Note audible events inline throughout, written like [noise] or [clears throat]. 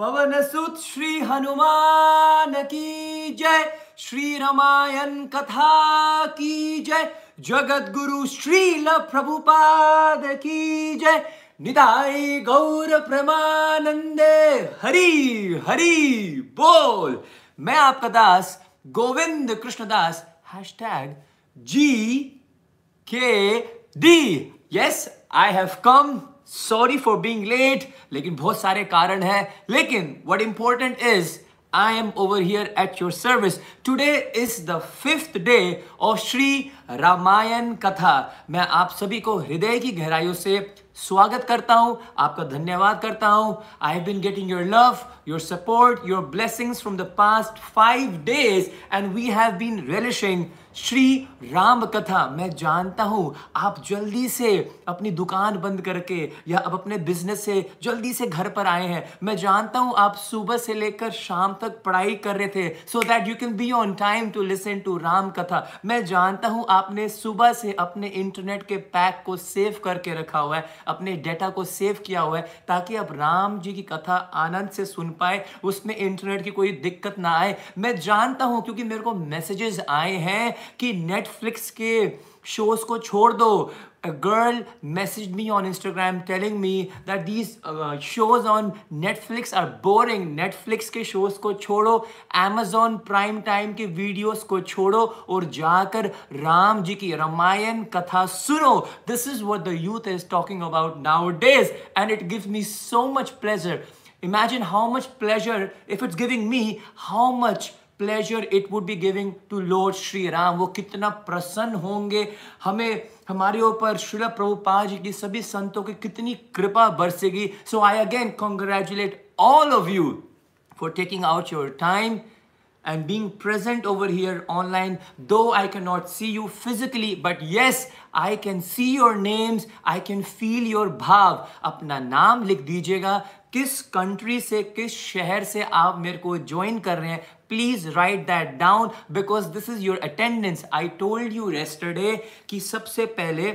पवन सुत श्री हनुमान की जय। श्री रामायण कथा की जय। जगत गुरु श्रील प्रभुपाद की जय। निदाई गौर प्रमानंदे, हरि हरि बोल। मैं आपका दास Govind Krishnadas hashtag G K D yes I have come sorry for being late लेकिन बहुत सारे कारण हैं लेकिन what important is I am over here at your service. Today is the fifth day of Shri Ramayan Katha. मैं आप सभी को हृदय की गहराइयों से स्वागत करता हूँ, आपका धन्यवाद करता हूँ I have been getting your love your support your blessings from the past five days and we have been relishing Shri Ram katha मैं जानता हूँ। आप जल्दी से अपनी दुकान बंद करके या अब अपने बिज़नेस से जल्दी से घर पर आए हैं। मैं जानता हूँ आप सुबह से लेकर शाम तक पढ़ाई कर रहे थे so that you can be on time to listen to Ram katha. मैं जानता हूँ आपने सुबह से अपने इंटरनेट के पैक को सेव करके रखा हुआ है, अपने डेटा को सेव किया हुआ है, ताकि आप राम जी की कथा आनंद से सुन पाए, उसमें इंटरनेट की कोई दिक्कत ना आए। मैं जानता हूँ, क्योंकि मेरे को मैसेजेस आए हैं कि नेटफ्लिक्स के शोज़ को छोड़ दो a girl messaged me on Instagram telling me that these uh, shows on Netflix are boring. Netflix के shows को छोड़ो Amazon Prime Time के videos को छोड़ो और जाकर राम जी की रामायण कथा सुनो This is what the youth is talking about nowadays and it gives me so much pleasure. Imagine how much pleasure if it's giving me how much pleasure it would be giving to lord Shri Ram वो कितना प्रसन्न होंगे। हमें, हमारे ऊपर श्रील प्रभुपाद जी की सभी संतों की कितनी कृपा बरसेगी। So I again congratulate all of you for taking out your time and being present over here online. Though i cannot see you physically, but yes, i can see your names. I can feel your भाव अपना नाम लिख दीजिएगा। किस country से, किस शहर से आप मेरे को ज्वाइन कर रहे हैं please write that down because this is your attendance I told you yesterday कि सबसे पहले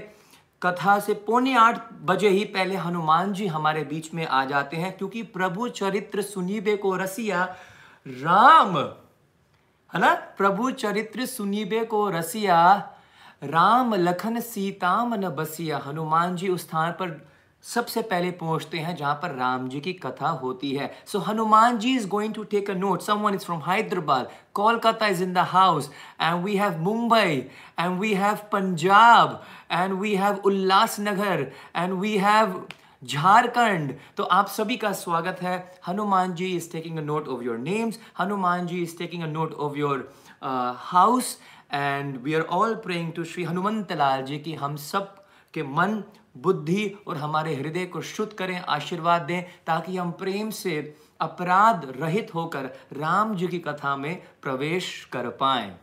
कथा से पौने आठ बजे ही पहले हनुमान जी हमारे बीच में आ जाते हैं क्योंकि प्रभु चरित्र सुनीबे को रसिया राम, है ना? प्रभु चरित्र सुनीबे को रसिया राम लखन सीताम न बसिया। हनुमान जी उस स्थान पर सबसे पहले पहुँचते हैं जहाँ पर राम जी की कथा होती है। So Hanuman ji is going to take a note someone is from Hyderabad Kolkata is in the house and we have Mumbai and we have Punjab and we have Ulhasnagar and we have Jharkhand तो आप सभी का स्वागत है। Hanuman ji is taking a note of your names Hanuman ji is taking a note of your house and we are all praying to Shri Hanumant Lal ji की हम सब के मन बुद्धि और हमारे हृदय को शुद्ध करें, आशीर्वाद दें, ताकि हम प्रेम से अपराध रहित होकर राम जी की कथा में प्रवेश कर पाएँ।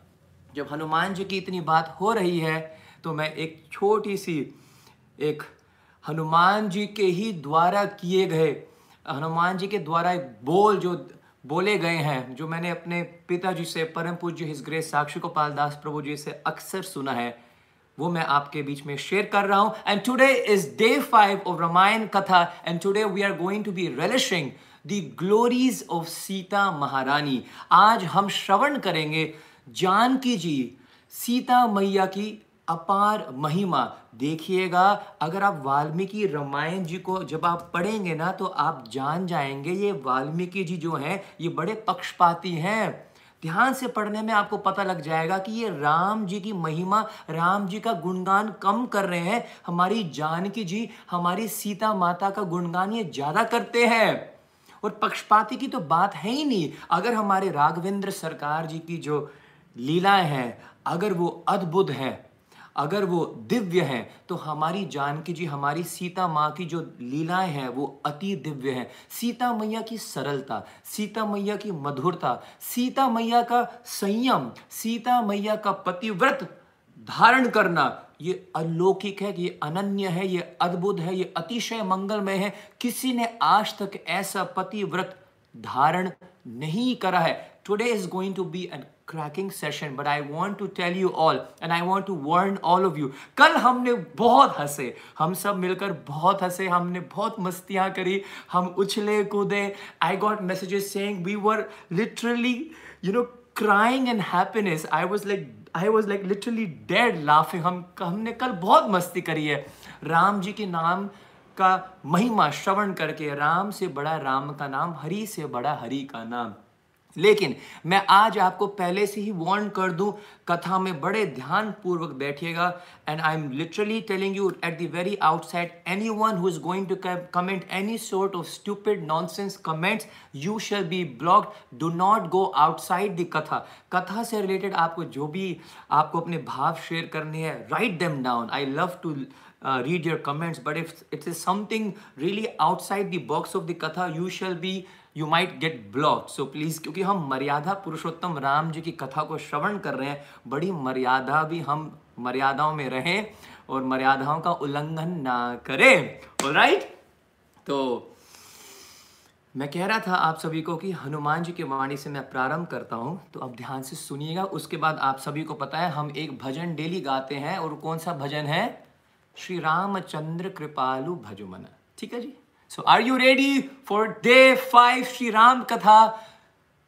जब हनुमान जी की इतनी बात हो रही है तो मैं एक छोटी सी, एक हनुमान जी के ही द्वारा किए गए, हनुमान जी के द्वारा एक बोल जो बोले गए हैं, जो मैंने अपने पिताजी से परम पूज्य ग्रेस साक्षी गोपाल दास प्रभु जी से अक्सर सुना है। वो मैं आपके बीच में शेयर कर रहा हूँ। And today is day five of Ramayana katha and today we are going to be relishing the glories of Sita Maharani आज हम श्रवण करेंगे जानकी जी, सीता मैया की अपार महिमा। देखिएगा, अगर आप वाल्मीकि रामायण जी को जब आप पढ़ेंगे ना तो आप जान जाएँगे ये वाल्मीकि जी जो हैं, ये बड़े पक्षपाती हैं। ध्यान से पढ़ने में आपको पता लग जाएगा कि ये राम जी की महिमा, राम जी का गुणगान कम कर रहे हैं। हमारी जानकी जी, हमारी सीता माता का गुणगान ये ज़्यादा करते हैं। और पक्षपाती की तो बात है ही नहीं। अगर हमारे राघवेंद्र सरकार जी की जो लीलाएँ हैं, अगर वो अद्भुत हैं अगर वो दिव्य हैं तो हमारी जानकी जी, हमारी सीता माँ की जो लीलाएँ हैं, वो अति दिव्य हैं। सीता मैया की सरलता, सीता मैया की मधुरता, सीता मैया का संयम, सीता मैया का पतिव्रत धारण करना, ये अलौकिक है, ये अनन्य है, ये अद्भुत है, ये अतिशय मंगलमय है। किसी ने आज तक ऐसा पतिव्रत धारण नहीं करा है। Today is going to be a cracking session but I want to tell you all and I want to warn all of you कल हमने बहुत हंसे। हम सब मिलकर बहुत हंसे, हमने बहुत मस्तियाँ करी, हम उछले कूदे। I got messages saying we were literally you know crying and happiness. I was like i was like literally dead laughing. हम, हमने कल बहुत मस्ती करी है। राम जी के नाम का महिमा श्रवण करके, राम से बड़ा राम का नाम, हरि से बड़ा हरि का नाम। लेकिन मैं आज आपको पहले से ही वार्न कर दूँ, कथा में बड़े ध्यान पूर्वक बैठिएगा and I am literally telling you at the very outside anyone who is going to comment any sort of stupid nonsense comments you shall be blocked do not go outside the katha katha से related आपको जो भी आपको अपने भाव share करने हैं write them down I love to read your comments but if it is something really outside the box of the katha, you shall be you might get block so please क्योंकि हम मर्यादा पुरुषोत्तम राम जी की कथा को श्रवण कर रहे हैं, बड़ी मर्यादा भी हम मर्यादाओं में रहें और मर्यादाओं का उल्लंघन ना करें। राइट तो मैं कह रहा था आप सभी को कि हनुमान जी की वाणी से मैं प्रारंभ करता हूँ। तो अब ध्यान से सुनिएगा, उसके बाद आप सभी को पता है हम एक भजन डेली गाते हैं और कौन सा भजन है? श्री रामचंद्र कृपालु भजुमन ठीक है जी? So are you ready for day five Shri Ram katha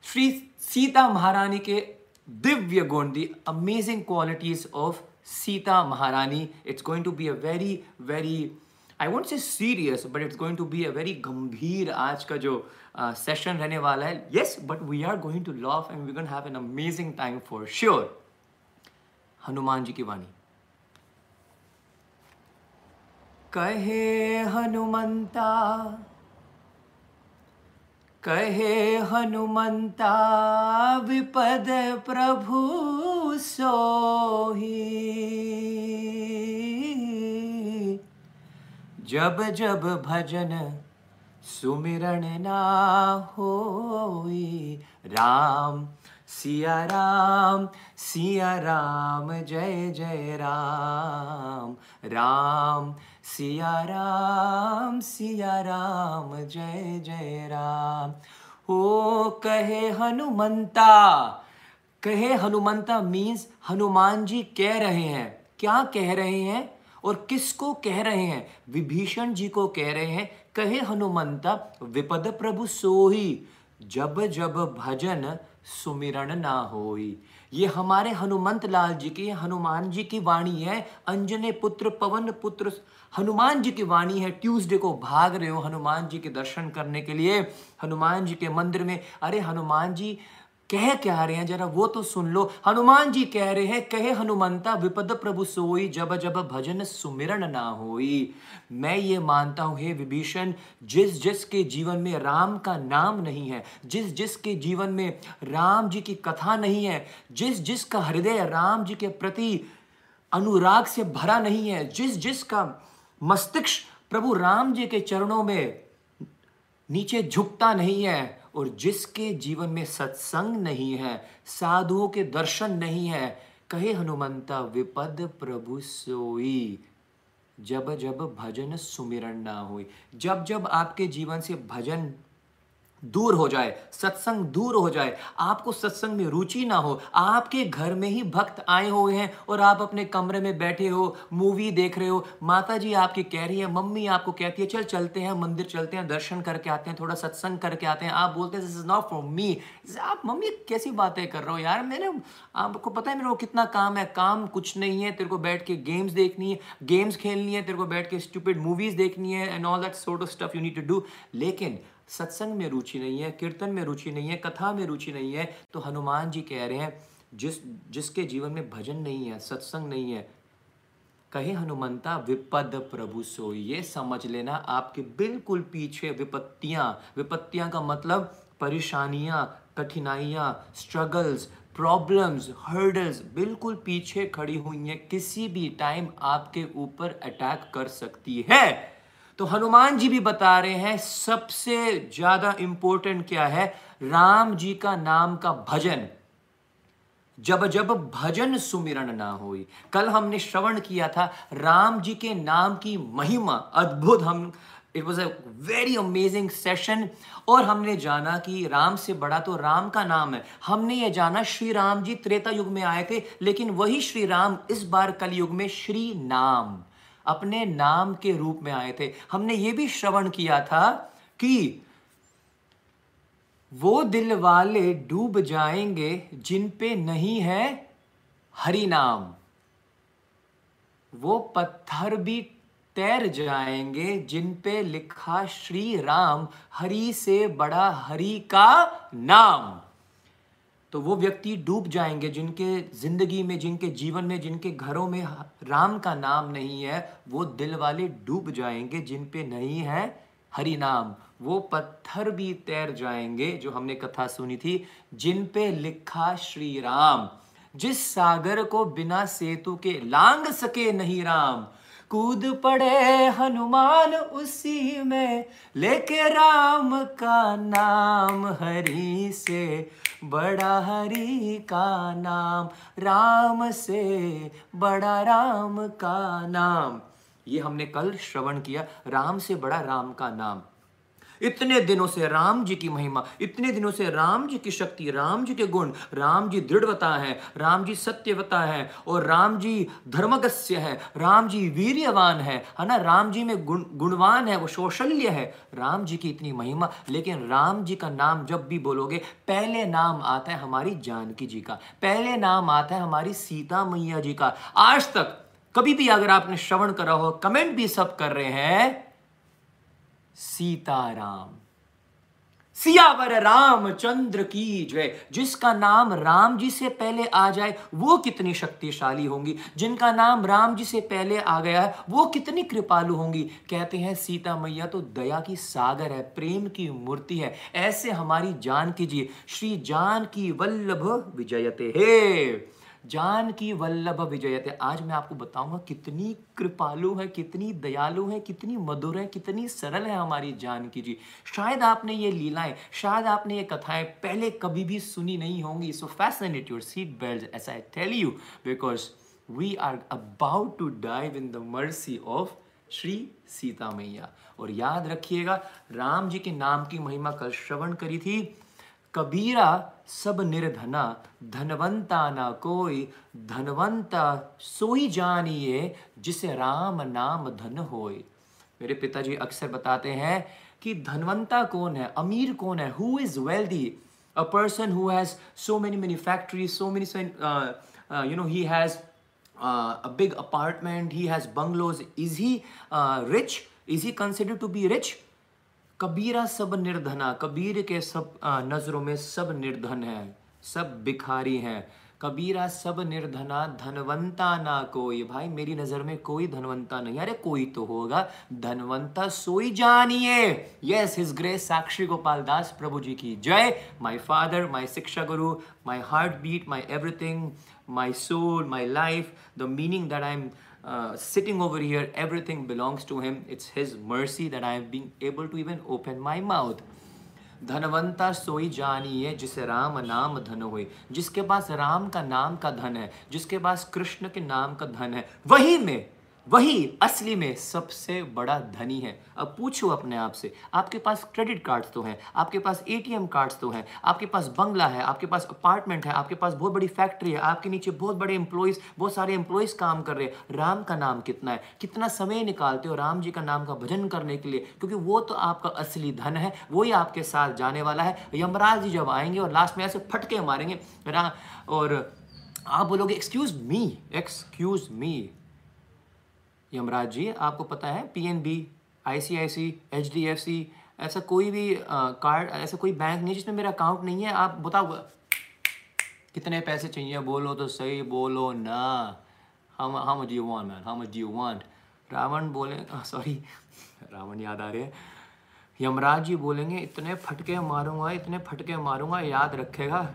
Shri Sita Maharani के दिव्य गुण the amazing qualities of Sita Maharani it's going to be a very very I want say serious but it's going to be a very गंभीर आज का जो session रहने वाला है yes but we are going to love and we gonna have an amazing time for sure Hanuman ji की वाणी कहे हनुमंता कहे हनुमंता, विपद प्रभु सोही। जब जब भजन सुमिरण ना होई, राम सिया राम सिया राम, जय जय राम। राम सिया राम सिया राम, जय जय राम। ओ, कहे हनुमंता कहे हनुमंता मीन्स हनुमान जी कह रहे हैं। क्या कह रहे हैं और किसको कह रहे हैं? विभीषण जी को कह रहे हैं। कहे हनुमंता, विपद प्रभु सोही, जब जब भजन सुमिरण ना होई ये हमारे हनुमंत लाल जी की, हनुमान जी की वाणी है। अंजने पुत्र, पवन पुत्र हनुमान जी की वाणी है ट्यूसडे को भाग रहे हो हनुमान जी के दर्शन करने के लिए। हनुमान जी के मंदिर में, अरे हनुमान जी, कह क्या रहे हैं? जरा वो तो सुन लो। हनुमान जी कह रहे हैं, कहे हनुमंता, विपद प्रभु सोई, जब जब भजन सुमिरन ना होई। मैं ये मानता हूँ, हे विभीषण, जिस जिस के जीवन में राम का नाम नहीं है, जिस जिस के जीवन में राम जी की कथा नहीं है, जिस जिस का हृदय राम जी के प्रति अनुराग से भरा नहीं है, जिस जिस का मस्तिष्क प्रभु राम जी के चरणों में नीचे झुकता नहीं है और जिसके जीवन में सत्संग नहीं है, साधुओं के दर्शन नहीं है, कहे हनुमंता, विपद प्रभु सोई। जब जब भजन सुमिरन ना हुई। जब जब आपके जीवन से भजन दूर हो जाए, सत्संग दूर हो जाए, आपको सत्संग में रुचि ना हो, आपके घर में ही भक्त आए हुए हैं और आप अपने कमरे में बैठे हो मूवी देख रहे हो माता जी आपकी कह रही है, मम्मी आपको कहती है, चल चलते हैं, मंदिर चलते हैं, दर्शन करके आते हैं, थोड़ा सत्संग करके आते हैं। आप बोलते हैं this is not for me आप, मम्मी, कैसी बातें कर रहे हो यार? मैंने, आपको पता है मेरे को कितना काम है, काम कुछ नहीं है, तेरे को बैठ के गेम्स देखनी है गेम्स खेलनी है, तेरे को बैठ के स्टूपिड मूवीज़ देखनी है and all that sort of stuff you need to do लेकिन सत्संग में रुचि नहीं है, कीर्तन में रुचि नहीं है, कथा में रुचि नहीं है तो हनुमान जी कह रहे हैं, जिस, जिसके जीवन में भजन नहीं है, सत्संग नहीं है, कहे हनुमंता, विपद प्रभु सो ये समझ लेना आपके बिल्कुल पीछे विपत्तियाँ विपत्तियाँ का मतलब परेशानियाँ, कठिनाइयाँ स्ट्रगल्स प्रॉब्लम्स हर्डल्स बिल्कुल पीछे खड़ी हुई हैं, किसी भी टाइम आपके ऊपर अटैक कर सकती है। तो हनुमान जी भी बता रहे हैं, सबसे ज़्यादा इंपॉर्टेंट क्या है? राम जी का नाम का भजन। जब जब भजन सुमिरन ना हुई। कल हमने श्रवण किया था, राम जी के नाम की महिमा, अद्भुत हम it was a very amazing session और हमने जाना कि राम से बड़ा तो राम का नाम है। हमने ये जाना श्री राम जी त्रेता युग में आए थे, लेकिन वही श्री राम इस बार कलयुग में श्री नाम। अपने नाम के रूप में आए थे। हमने ये भी श्रवण किया था कि वो दिल वाले डूब जाएँगे जिन पे नहीं है हरि नाम। वो पत्थर भी तैर जाएँगे जिन पे लिखा श्री राम, हरि से बड़ा हरि का नाम। तो वो व्यक्ति डूब जाएँगे जिनके ज़िंदगी में, जिनके जीवन में, जिनके घरों में राम का नाम नहीं है, वो दिल वाले डूब जाएँगे जिन पे नहीं है हरि नाम। वो पत्थर भी तैर जाएँगे, जो हमने कथा सुनी थी, जिन पे लिखा श्री राम। जिस सागर को बिना सेतु के लांग सके नहीं राम। कूद पड़े हनुमान उसी में, लेके राम का नाम हरि से। बड़ा हरि का नाम, राम से बड़ा राम का नाम। ये हमने कल श्रवण किया, राम से बड़ा राम का नाम। इतने दिनों से राम जी की महिमा इतने दिनों से राम जी की शक्ति राम जी के गुण राम जी दृढ़वता है राम जी सत्यवता है और राम जी धर्मगस्य है राम जी वीर्यवान है है ना राम जी में गुण गुणवान है वो शौशल्य है राम जी की इतनी महिमा लेकिन राम जी का नाम जब भी बोलोगे पहले नाम आता है हमारी जानकी जी का पहले नाम आता है हमारी सीता मैया जी का आज तक कभी भी अगर आपने श्रवण करा हो कमेंट भी सब कर रहे हैं सीताराम। सियावर रामचंद्र की जय। जिसका नाम राम जी से पहले आ जाए, वो कितनी शक्तिशाली होंगी? जिनका नाम राम जी से पहले आ गया है, वो कितनी कृपालु होंगी? कहते हैं, सीता मैया तो दया की सागर है, प्रेम की मूर्ति है। ऐसे हमारी जान कीजिए। श्री जान की वल्लभ विजयते हे। जान की वल्लभ विजयते। आज मैं आपको बताऊँगा कितनी कृपालु है, कितनी दयालु है, कितनी मधुर है, कितनी सरल है हमारी जान की जी। शायद आपने ये लीलाएँ, शायद आपने ये कथाएँ पहले कभी भी सुनी नहीं होंगी। So fascinate your seat belt ऐसा I tell you because we are about to dive in the mercy of Shri Sita Maiya और याद रखिएगा, राम जी के नाम की महिमा कल श्रवण करी थी। कबीरा सब निर्धना, धनवंता ना कोई, धनवंता सोई जानिए जिसे राम नाम धन होए। मेरे पिताजी अक्सर बताते हैं कि धनवंता कौन है, अमीर कौन है who is wealthy a person who has so many many factory so many you know he has a big apartment he has bungalows is he rich is he consider to be rich Kabira सब निर्धना, कबीर के सब नज़रों में सब निर्धन है, सब भिखारी हैं। कबीरा सब निर्धना, धनवंता ना कोई। भाई, मेरी नज़र में कोई धनवंता नहीं। अरे, कोई तो होगा। धनवंता सोई जानिए। Yes his grace Sakshi Gopal Das, प्रभु जी की। जय। My father my shiksha guru my heartbeat my everything my soul my life the meaning that I am uh, sitting over here, everything belongs to Him. It's His mercy that I have been able to even open my mouth. धनवंता सोई जानिए जिसे राम नाम धन हो जिसके पास राम का नाम का धन है जिसके पास कृष्ण के नाम का धन है वही में वही असली में सबसे बड़ा धनी है। अब पूछो अपने आप से, आपके पास क्रेडिट कार्ड्स तो हैं, आपके पास एटीएम कार्ड्स तो हैं, आपके पास बंगला है, आपके पास अपार्टमेंट है, आपके पास बहुत बड़ी फैक्ट्री है, आपके नीचे बहुत बड़े एम्प्लॉयज़ बहुत सारे एम्प्लॉयज़ काम कर रहे हैं। राम का नाम कितना है? कितना समय निकालते हो राम जी का नाम का भजन करने के लिए? क्योंकि वो तो आपका असली धन है, वही आपके साथ जाने वाला है। यमराज जी जब आएँगे और लास्ट में ऐसे फटके मारेंगे और आप बोलोगे excuse me excuse me Yamraj ji, आपको पता है P N B I C I C H D F C ऐसा कोई भी कार्ड ऐसा कोई बैंक नहीं जिसमें मेरा अकाउंट नहीं है। आप बताओ, कितने पैसे चाहिए? बोलो तो सही, बोलो ना। हम how much you want man how much you want Ravan बोले सॉरी रावण याद आ रहे हैं। यमराज जी बोलेंगे, इतने फटके मारूँगा, इतने फटके मारूँगा, याद रखेगा।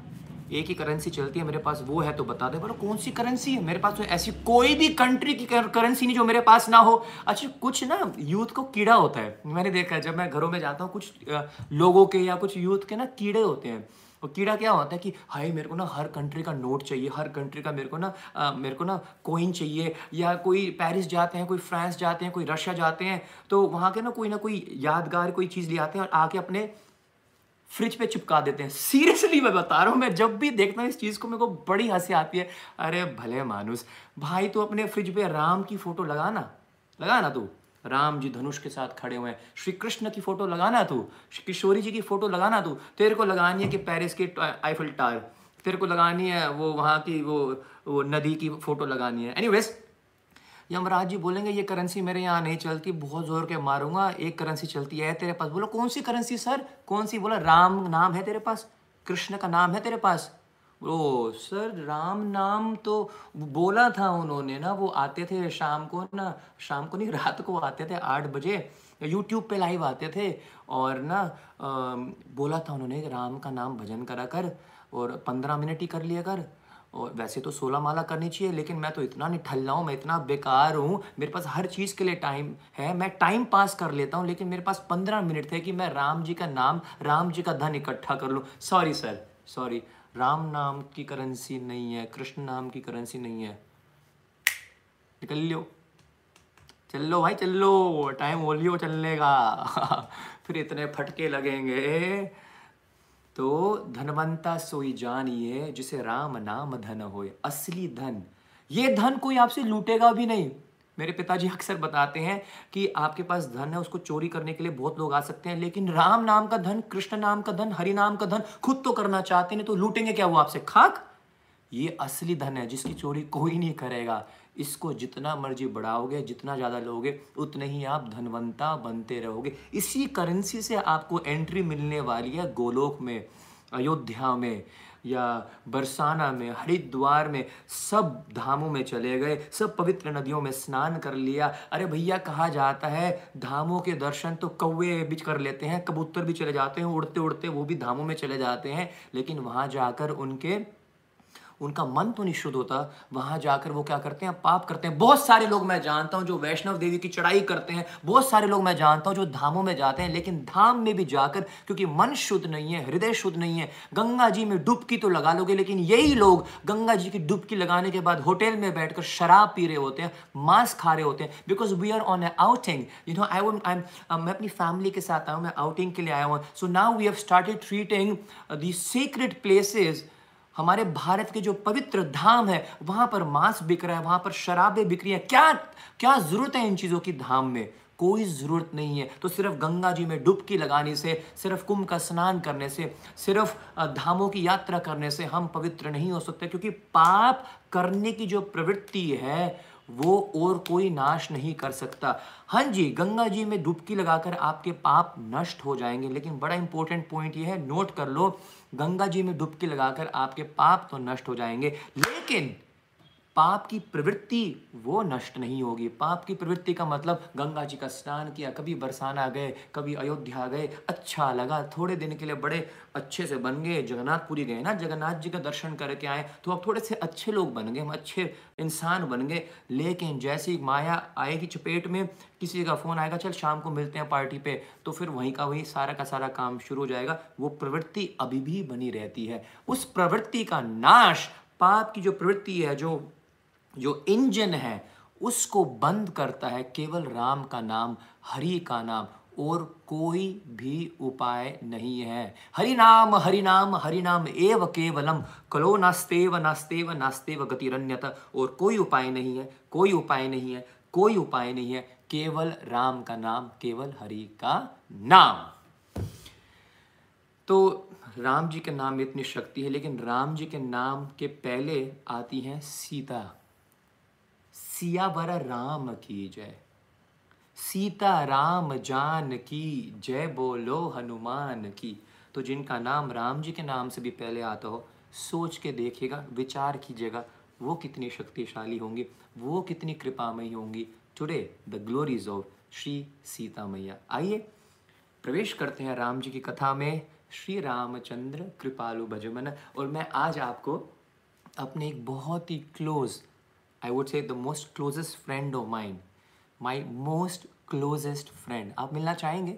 एक ही करेंसी चलती है मेरे पास, वो है तो बता दे। बोलो, कौन सी करेंसी है? मेरे पास तो ऐसी कोई भी कंट्री की करेंसी नहीं जो मेरे पास ना हो। अच्छा कुछ ना यूथ को कीड़ा होता है। मैंने देखा है, जब मैं घरों में जाता हूँ, कुछ लोगों के या कुछ यूथ के ना कीड़े होते हैं। और कीड़ा क्या होता है कि, हाय, मेरे को ना हर कंट्री का नोट चाहिए, हर कंट्री का मेरे को ना मेरे को ना कोइन चाहिए। या कोई पेरिस जाते हैं, कोई फ्रांस जाते हैं, कोई रशिया जाते हैं तो वहाँ के ना कोई ना कोई यादगार कोई चीज़ ले आते हैं और आके अपने फ्रिज पे चिपका देते हैं। सीरियसली मैं बता रहा हूँ, मैं जब भी देखता हूँ इस चीज़ को, मेरे को बड़ी हँसी आती है। अरे भले मानुस भाई तो अपने फ्रिज पे राम की फ़ोटो लगाना लगाना तू? राम जी धनुष के साथ खड़े हुए हैं। श्री कृष्ण की फ़ोटो लगाना तू? किशोरी जी की फ़ोटो लगाना तू? तेरे को लगानी है कि पेरिस के आईफल टावर तेरे को लगानी है वो वहाँ की वो वो नदी की फ़ोटो लगानी है। एनीवेज यमराज जी बोलेंगे ये करेंसी मेरे यहाँ नहीं चलती बहुत ज़ोर के मारूँगा एक करेंसी चलती है तेरे पास। बोलो कौन सी करेंसी सर कौन सी? बोला राम नाम है तेरे पास कृष्ण का नाम है तेरे पास। ओ सर राम नाम तो बोला था उन्होंने ना वो आते थे शाम को ना शाम को नहीं रात को आते थे आठ बजे यूट्यूब पे लाइव आते थे और ना आ, बोला था उन्होंने राम का नाम भजन करा कर और पंद्रह मिनट ही कर लिया कर। और वैसे तो सोलह माला करनी चाहिए, लेकिन मैं तो इतना निठल्ला हूँ, मैं इतना बेकार हूँ। मेरे पास हर चीज़ के लिए टाइम है, मैं टाइम पास कर लेता हूँ, लेकिन मेरे पास पंद्रह मिनट थे कि मैं राम जी का नाम, राम जी का धन इकट्ठा कर लूँ। सॉरी सर सॉरी राम नाम की करेंसी नहीं है, कृष्ण नाम की करेंसी नहीं है। निकल लियो। चल लो भाई, चल। लो टाइम हो लियो चलने का। [laughs] फिर इतने फटके लगेंगे। तो धनवंता सोई जानिए जिसे राम नाम धन होए, असली धन। ये धन कोई आपसे लूटेगा भी नहीं। मेरे पिताजी अक्सर बताते हैं कि आपके पास धन है, उसको चोरी करने के लिए बहुत लोग आ सकते हैं, लेकिन राम नाम का धन, कृष्ण नाम का धन, हरि नाम का धन खुद तो करना चाहते हैं तो लूटेंगे क्या वो आपसे? खाक! ये असली धन है, जिसकी चोरी कोई नहीं करेगा। इसको जितना मर्ज़ी बढ़ाओगे, जितना ज़्यादा लोगे, उतने ही आप धनवंता बनते रहोगे। इसी करेंसी से आपको एंट्री मिलने वाली है गोलोक में, अयोध्या में, या बरसाना में, हरिद्वार में। सब धामों में चले गए, सब पवित्र नदियों में स्नान कर लिया। अरे भैया, कहा जाता है? धामों के दर्शन तो कौवे भी कर लेते हैं, कबूतर भी चले जाते हैं उड़ते उड़ते वो भी धामों में चले जाते हैं, लेकिन वहाँ जाकर उनके उनका मन तो नहीं शुद्ध होता। वहाँ जाकर वो क्या करते हैं? पाप करते हैं। बहुत सारे लोग मैं जानता हूँ जो वैष्णव देवी की चढ़ाई करते हैं। बहुत सारे लोग मैं जानता हूँ जो धामों में जाते हैं, लेकिन धाम में भी जाकर, क्योंकि मन शुद्ध नहीं है, हृदय शुद्ध नहीं है, गंगा जी में डुबकी तो लगा लोगे, लेकिन यही लोग गंगा जी की डुबकी लगाने के बाद होटल में बैठकर शराब पी रहे होते हैं, मांस खा रहे होते हैं। Because we are on a outing you know I I मैं अपनी फैमिली के साथ आया हूँ, मैं आउटिंग के लिए आया हूँ। So now we have started treating the secret places हमारे भारत के जो पवित्र धाम है, वहाँ पर मांस बिक रहा है, वहाँ पर शराबें बिक रही है। क्या क्या ज़रूरत है इन चीज़ों की धाम में? कोई ज़रूरत नहीं है। तो सिर्फ़ गंगा जी में डुबकी लगाने से, सिर्फ़ कुंभ का स्नान करने से, सिर्फ़ धामों की यात्रा करने से हम पवित्र नहीं हो सकते, क्योंकि पाप करने की जो प्रवृत्ति है, वो और कोई नाश नहीं कर सकता। हाँ जी, गंगा जी में डुबकी लगाकर आपके पाप नष्ट हो जाएँगे, लेकिन बड़ा इंपॉर्टेंट पॉइंट ये है नोट कर लो गंगा जी में डुबकी लगाकर आपके पाप तो नष्ट हो जाएँगे। लेकिन पाप की प्रवृत्ति वो नष्ट नहीं होगी। पाप की प्रवृत्ति का मतलब गंगा जी का स्नान किया, कभी बरसाना गए, कभी अयोध्या गए अच्छा लगा। थोड़े दिन के लिए बड़े अच्छे से बन गए जगन्नाथपुरी गए ना, जगन्नाथ जी का दर्शन करके आए तो अब थोड़े से अच्छे लोग बन गए हम अच्छे इंसान बन गए। लेकिन जैसी माया आएगी चपेट में, किसी का फ़ोन आएगा, चल शाम को मिलते हैं पार्टी पे तो फिर वहीं का वहीं सारा का सारा काम शुरू हो जाएगा। वो प्रवृत्ति अभी भी बनी रहती है। उस प्रवृत्ति का नाश, पाप की जो प्रवृत्ति है, जो जो इंजन है, उसको बंद करता है केवल राम का नाम, हरि का नाम और कोई भी उपाय नहीं है। हरि नाम हरि नाम हरि नाम एव केवलम। कलो नास्तेव नास्तेव नास्तेव गतिरण्यत और कोई उपाय नहीं है, कोई उपाय नहीं है, कोई उपाय नहीं है, केवल राम का नाम, केवल हरि का नाम। तो राम जी के नाम में इतनी शक्ति है, लेकिन राम जी के नाम के पहले आती हैं सीता। सियावर राम की जय। सीता राम जान की, जय बोलो हनुमान की। तो जिनका नाम राम जी के नाम से भी पहले आता हो, सोच के देखिएगा, विचार कीजिएगा, वो कितनी शक्तिशाली होंगी, वो कितनी कृपामयी होंगी। Today the glories of Shri Sita Maiya आइए, प्रवेश करते हैं राम जी की कथा में। श्री रामचंद्र, कृपालु भजमन। और मैं आज आपको अपने एक बहुत ही close I would say the most closest friend of mind my most closest friend आप मिलना चाहेंगे?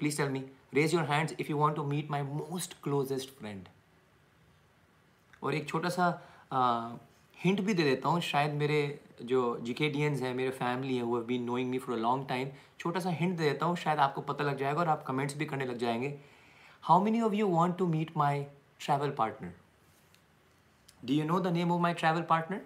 Please tell me raise your hands if you want to meet my most closest friend और एक छोटा सा हिंट भी दे देता हूँ। शायद मेरे जो जिकेडियंस हैं, मेरे फैमिली है वो been knowing me for a long time छोटा सा हिंट दे देता हूँ। शायद आपको पता लग जाएगा और आप कमेंट्स भी करने लग जाएँगे। How many of you want to meet my travel partner do you know the name of my travel partner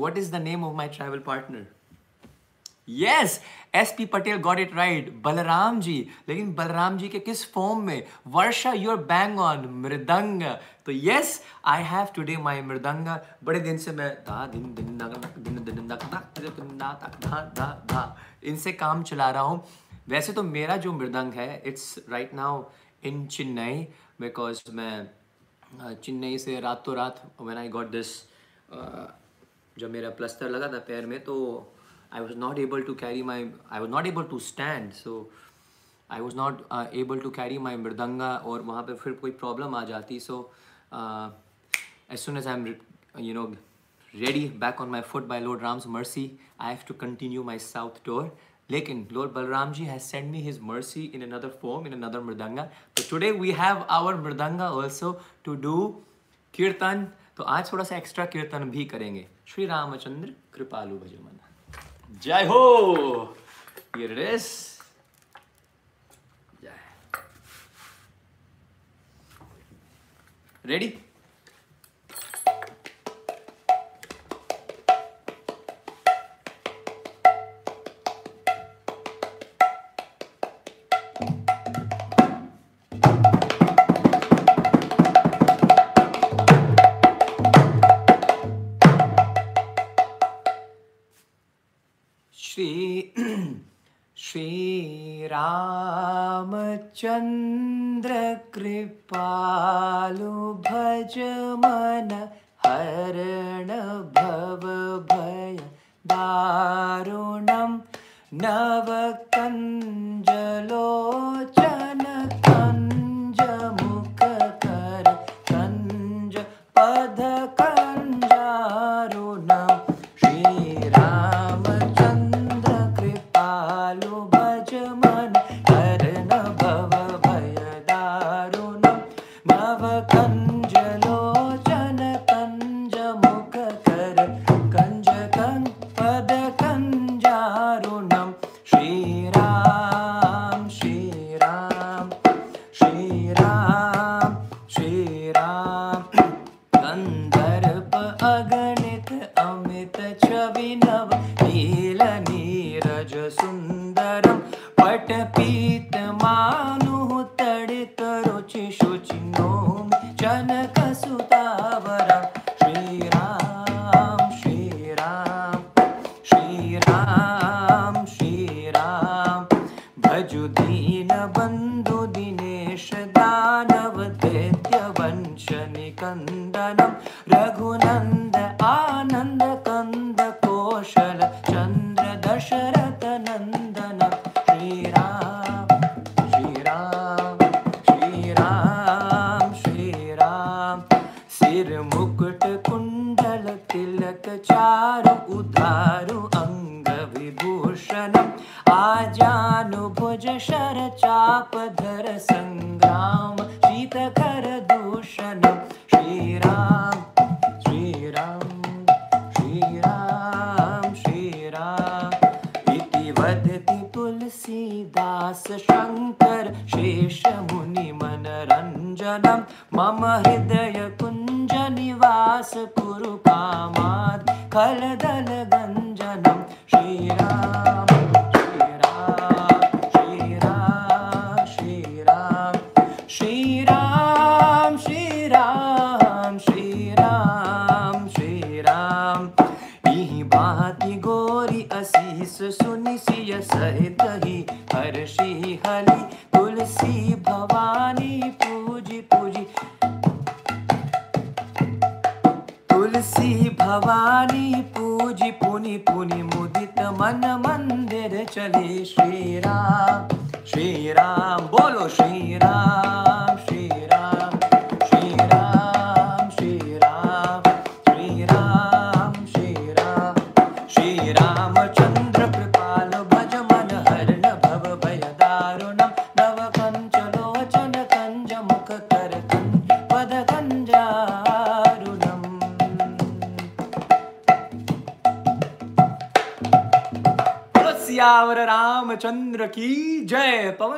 what is the name of my travel partner? Yes S P Patel got it right Balram ji लेकिन बलराम जी के किस form में वर्षा your bang on mridang तो yes I have today my mridang बड़े दिन से मैं धा दिन दिन दिन दिन धा इनसे काम चला रहा हूँ वैसे तो मेरा जो मृदंग है it's right now in Chennai because मैं चेन्नई से रातों रात व्हेन आई गॉट दिस जब मेरा प्लस्तर लगा था पैर में तो I was not able to carry my I was not able to stand so I was not able to carry my mridanga और वहाँ पर फिर कोई प्रॉब्लम आ जाती so as soon as I am you know ready back on my foot by lord Ram's mercy I have to continue my south tour लेकिन lord Balram ji has send me his mercy in another form in another mridanga. तो today we have our mridanga also to do kirtan. तो आज थोड़ा सा extra कीर्तन भी करेंगे. श्री रामचंद्र कृपालु भजो मन जय हो Here it is. जय रेडी but पीत मान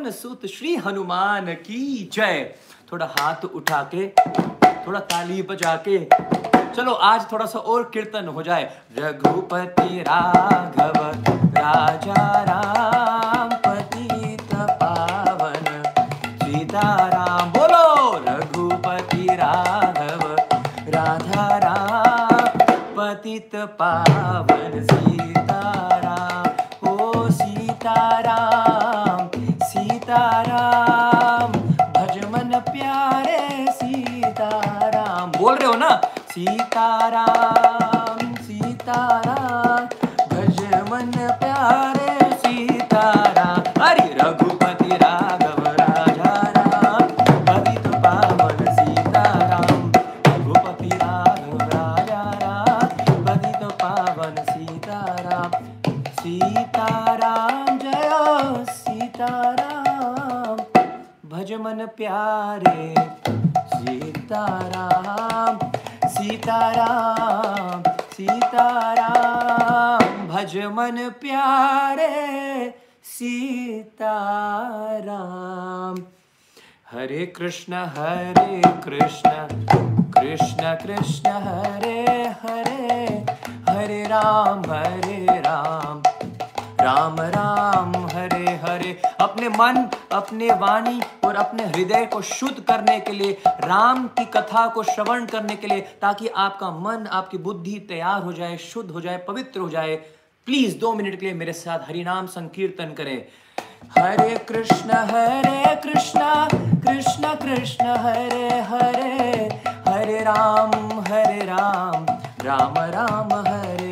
पवन सुत श्री हनुमान की जय? थोड़ा हाथ उठा के थोड़ा ताली बजा के चलो, आज थोड़ा सा और कीर्तन हो जाए। रघुपति राघव, राजा राम पतित पावन सीताराम, बोलो! रघुपति राघव, राधा राम पतित पावन सीताराम सीताराम, भज मन प्यारे सीताराम। हरे कृष्ण हरे कृष्ण कृष्ण कृष्ण, हरे हरे हरे राम हरे राम। राम राम, हरे हरे। अपने मन, अपने वाणी और अपने हृदय को शुद्ध करने के लिए, राम की कथा को श्रवण करने के लिए, ताकि आपका मन, आपकी बुद्धि तैयार हो जाए, शुद्ध हो जाए, पवित्र हो जाए। प्लीज़ दो मिनट के लिए मेरे साथ हरिनाम संकीर्तन करें। हरे कृष्ण हरे कृष्ण कृष्ण कृष्ण, हरे हरे। हरे राम हरे राम। राम राम, हरे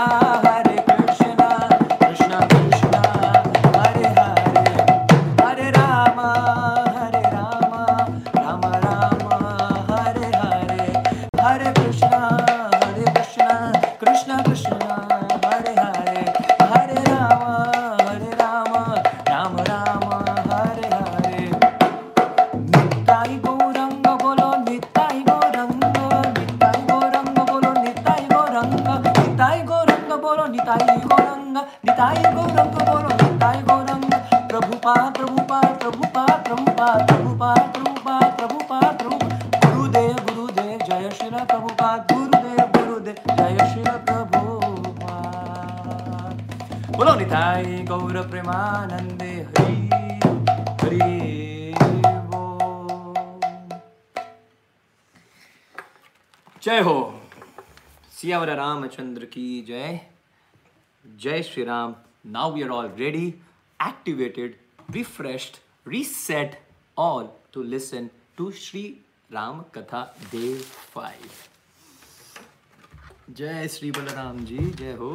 सियावर रामचंद्र की जय जय Shri Ram now we are all ready activated refreshed reset all to listen to Shri Ram katha day five जय श्री बलराम जी जय हो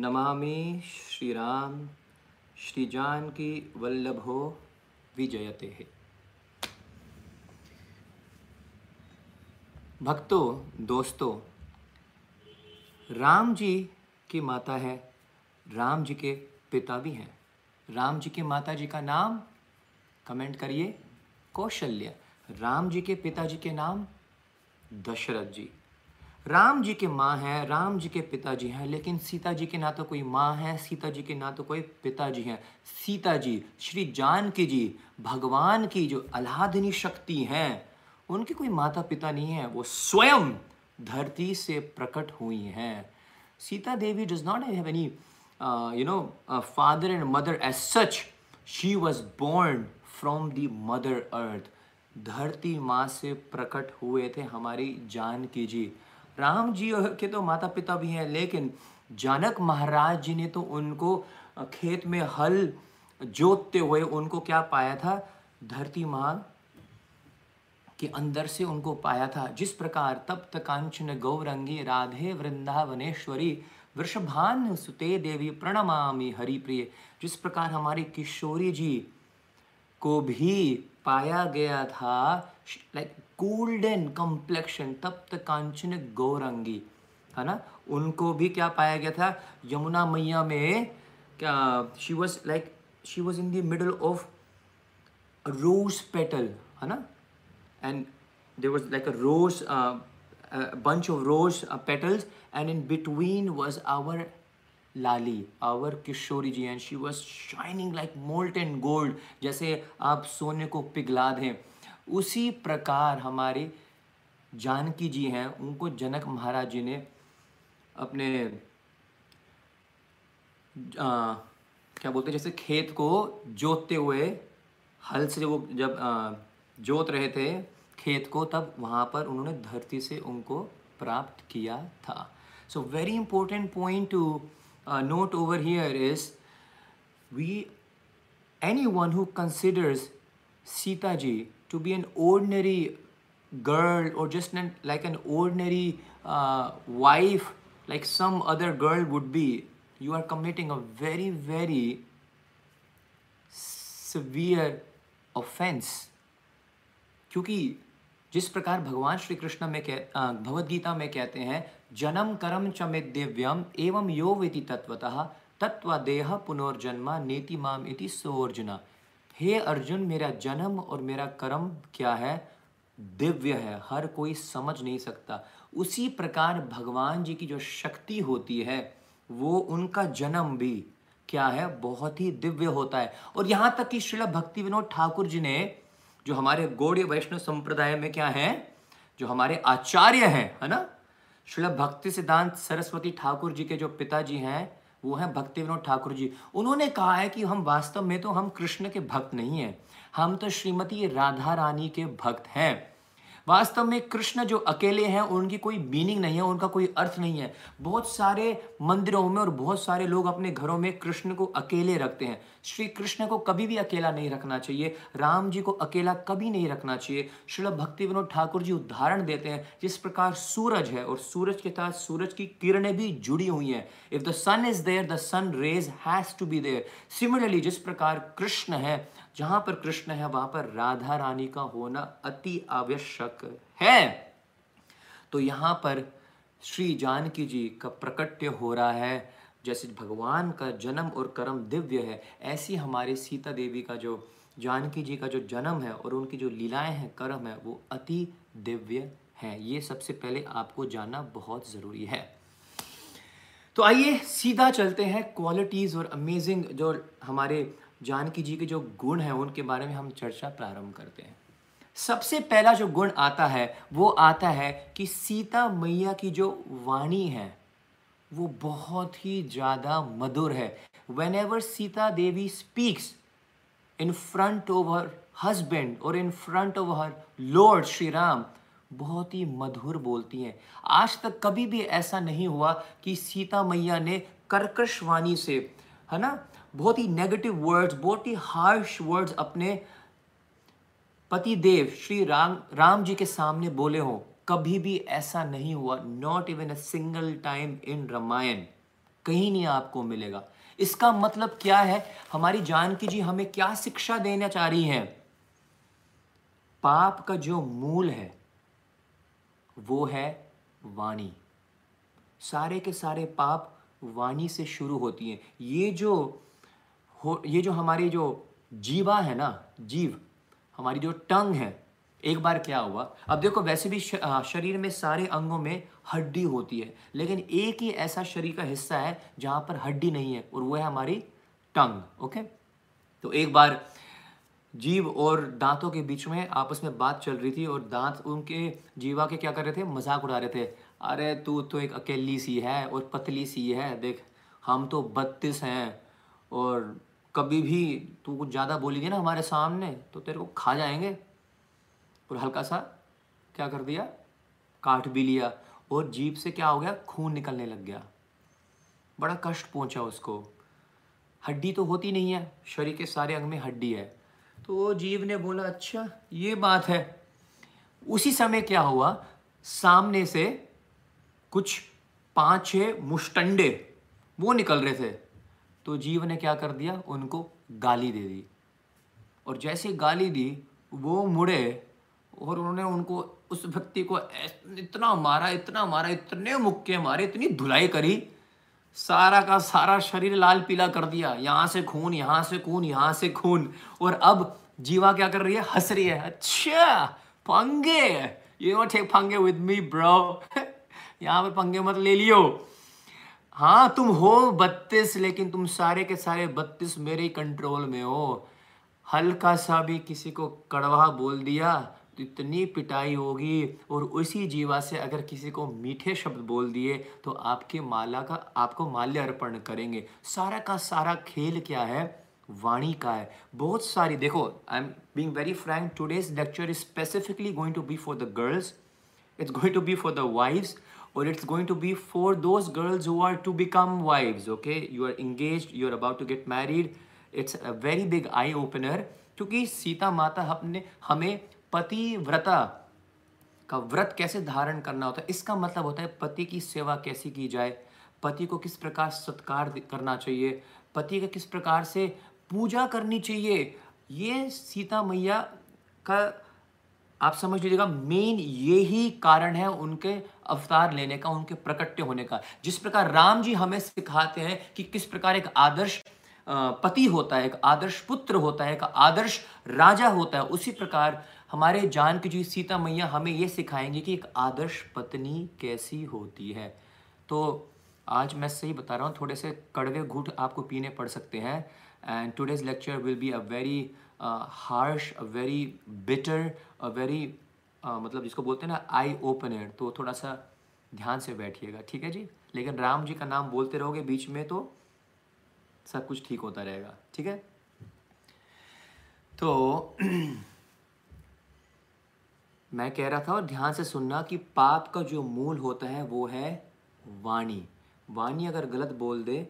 नमामि श्री राम श्री जानकी वल्लभो विजयते है। भक्तों, दोस्तों, राम जी की माता है, राम जी के पिता भी हैं। राम जी के माता जी का नाम कमेंट करिए। कौशल्य, राम जी के पिताजी के नाम दशरथ जी। राम जी के माँ हैं, राम जी के पिताजी हैं, लेकिन सीता जी के ना तो कोई माँ है, सीता जी के ना तो कोई पिताजी हैं। सीता जी, श्री जानकी जी, भगवान की जो अलादनी शक्ति हैं, उनके कोई माता पिता नहीं है, वो स्वयं धरती से प्रकट हुई हैं। Sita Devi does not have any you know father and mother as such she was born from the mother earth धरती माँ से प्रकट हुए थे हमारी जानकी जी। राम जी के तो माता पिता भी हैं, लेकिन जनक महाराज जी ने तो उनको खेत में हल जोतते हुए उनको क्या पाया था? धरती माँ के अंदर से उनको पाया था। जिस प्रकार तप्त कांचन गौरंगी राधे वृंदावनेश्वरी वृषभान सुते देवी प्रणमामि हरि प्रिय जिस प्रकार हमारी किशोरी जी को भी पाया गया था लाइक गोल्डन कम्प्लेक्शन तब तक कांचन गौरंगी है ना? उनको भी क्या पाया गया था? यमुना मैया में क्या she was like she was in the middle of rose petal है ना? And there was like a rose of rose uh, petals and in between was our Lali our Kishori ji and she was shining like molt and gold जैसे आप सोने को पिघला दें। उसी प्रकार हमारे जानकी जी हैं उनको जनक महाराज जी ने अपने आ, क्या बोलते हैं जैसे खेत को जोतते हुए हल से वो जब आ, जोत रहे थे खेत को तब वहाँ पर उन्होंने धरती से उनको प्राप्त किया था। So very important point to note over here is we any one who considers Sita ji to be an ordinary girl और just an like an ordinary wife like some other girl would be, you are committing a very, very severe offense. क्योंकि जिस प्रकार भगवान श्री कृष्ण में कह भगवदगीता में कहते हैं जन्म कर्म च दिव्यम एवं यो वेति तत्वतः तत्व देह पुनर्जन्मा नेति माम इति सोर्जुना हे अर्जुन, मेरा जन्म और मेरा कर्म क्या है? दिव्य है, हर कोई समझ नहीं सकता। उसी प्रकार भगवान जी की जो शक्ति होती है, वो उनका जन्म भी क्या है? बहुत ही दिव्य होता है। और यहाँ तक कि श्रील भक्ति विनोद ठाकुर जी ने, जो हमारे गौड़ीय वैष्णव संप्रदाय में क्या है, जो हमारे आचार्य हैं, है ना? श्रील भक्ति सिद्धांत सरस्वती ठाकुर जी के जो पिताजी हैं वो हैं भक्ति विनोद ठाकुर जी। उन्होंने कहा है कि हम वास्तव में तो हम कृष्ण के भक्त नहीं हैं। हम तो श्रीमती राधा रानी के भक्त हैं। वास्तव में कृष्ण जो अकेले हैं, उनकी कोई मीनिंग नहीं है, उनका कोई अर्थ नहीं है। बहुत सारे मंदिरों में और बहुत सारे लोग अपने घरों में कृष्ण को अकेले रखते हैं। श्री कृष्ण को कभी भी अकेला नहीं रखना चाहिए। राम जी को अकेला कभी नहीं रखना चाहिए। श्री भक्ति विनोद ठाकुर जी उदाहरण देते हैं, जिस प्रकार सूरज है और सूरज के साथ सूरज की किरणें भी जुड़ी हुई हैं। If the sun is there the sun rays has to be there similarly जिस प्रकार कृष्ण है जहाँ पर कृष्ण है, वहाँ पर राधा रानी का होना अति आवश्यक है। तो यहाँ पर श्री जानकी जी का प्रकट्य हो रहा है, जैसे भगवान का जन्म और कर्म दिव्य है, ऐसी हमारे सीता देवी का जो, जानकी जी का जो जन्म है और उनकी जो लीलाएँ हैं, कर्म है, वो अति दिव्य है। ये सबसे पहले आपको जानना बहुत ज़रूरी है। तो आइए सीधा चलते हैं क्वालिटीज़ और अमेजिंग जो हमारे जानकी जी के जो गुण हैं, उनके बारे में हम चर्चा प्रारंभ करते हैं। सबसे पहला जो गुण आता है, वो आता है कि सीता मैया की जो वाणी है, वो बहुत ही ज़्यादा मधुर है। Whenever Sita Devi speaks in front of her husband और in front of her lord Shri Ram बहुत ही मधुर बोलती हैं। आज तक कभी भी ऐसा नहीं हुआ कि सीता मैया ने कर्कश वाणी से, है ना बहुत ही नेगेटिव वर्ड्स बहुत ही हार्श वर्ड्स अपने पति देव श्री राम राम जी के सामने बोले हो। कभी भी ऐसा नहीं हुआ not even a single time in Ramayan कहीं नहीं आपको मिलेगा। इसका मतलब क्या है? हमारी जानकी जी हमें क्या शिक्षा देना चाह रही हैं? पाप का जो मूल है, वो है वाणी। सारे के सारे पाप वाणी से शुरू होती हैं। ये जो हो, ये जो हमारी जो जीवा है ना, जीव, हमारी जो टंग है, एक बार क्या हुआ? अब देखो, वैसे भी शरीर में सारे अंगों में हड्डी होती है, लेकिन एक ही ऐसा शरीर का हिस्सा है जहाँ पर हड्डी नहीं है, और वो है हमारी टंग, ओके? तो एक बार जीव और दांतों के बीच में आपस में बात चल रही थी, और दांत उनके जीवा के क्या कर रहे थे? मज़ाक उड़ा रहे थे। अरे, तू तो एक अकेली सी है और पतली सी है, देख, हम तो बत्तीस हैं, और कभी भी तू कुछ ज़्यादा बोलेगी ना हमारे सामने तो तेरे को खा जाएँगे। और हल्का सा क्या कर दिया? काट भी लिया। और जीप से क्या हो गया? खून निकलने लग गया। बड़ा कष्ट पहुँचा उसको। हड्डी तो होती नहीं है, शरीर के सारे अंग में हड्डी है। तो वो जीव ने बोला अच्छा ये बात है। उसी समय क्या हुआ? सामने से कुछ पाँच छह मुस्टंडे वो निकल रहे थे। तो जीव ने क्या कर दिया? उनको गाली दे दी। और जैसे गाली दी, वो मुड़े और उन्होंने उनको उस व्यक्ति को इतना मारा इतना मारा, इतने मुक्के मारे, इतनी धुलाई करी, सारा का सारा शरीर लाल पीला कर दिया। यहाँ से खून, यहाँ से खून, यहाँ से खून। और अब जीवा क्या कर रही है? हंस रही है। अच्छा पंगे। You take pange with me bro यहाँ पर पंगे मत ले लियो। हाँ तुम हो बत्तीस, लेकिन तुम सारे के सारे बत्तीस मेरे कंट्रोल में हो। हल्का सा भी किसी को कड़वा बोल दिया तो इतनी पिटाई होगी। और उसी जीवा से अगर किसी को मीठे शब्द बोल दिए तो आपके माला का, आपको माल्य अर्पण करेंगे। सारा का सारा खेल क्या है? वाणी का है। बहुत सारी, देखो I am being very frank today's lecture is specifically going to be for the girls it's going to be for the wifes or it's going to be for those girls who are to become wives, okay? You are engaged, you are about to get married. It's a very big eye opener क्योंकि सीता माता अपने, हमें पति व्रता का व्रत कैसे धारण करना होता है, इसका मतलब होता है पति की सेवा कैसी की जाए, पति को किस प्रकार सत्कार करना चाहिए, पति का किस प्रकार से पूजा करनी चाहिए, ये सीता मैया का, आप समझ लीजिएगा मेन यही कारण है उनके अवतार लेने का, उनके प्रकट्य होने का। जिस प्रकार राम जी हमें सिखाते हैं कि किस प्रकार एक आदर्श पति होता है, एक आदर्श पुत्र होता है, एक आदर्श राजा होता है, उसी प्रकार हमारे जान जो सीता मैया हमें ये सिखाएँगे कि एक आदर्श पत्नी कैसी होती है। तो आज मैं सही बता रहा हूँ, थोड़े से कड़वे घूट आपको पीने पड़ सकते हैं। And today's lecture will be a very harsh a very bitter a very मतलब जिसको बोलते हैं ना आई ओपनर तो थोड़ा सा ध्यान से बैठिएगा, ठीक है जी? लेकिन राम जी का नाम बोलते रहोगे, बीच में तो सब कुछ ठीक होता रहेगा, ठीक है? तो [clears throat] मैं कह रहा था, और ध्यान से सुनना कि पाप का जो मूल होता है, वो है वाणी। वाणी अगर गलत बोल दे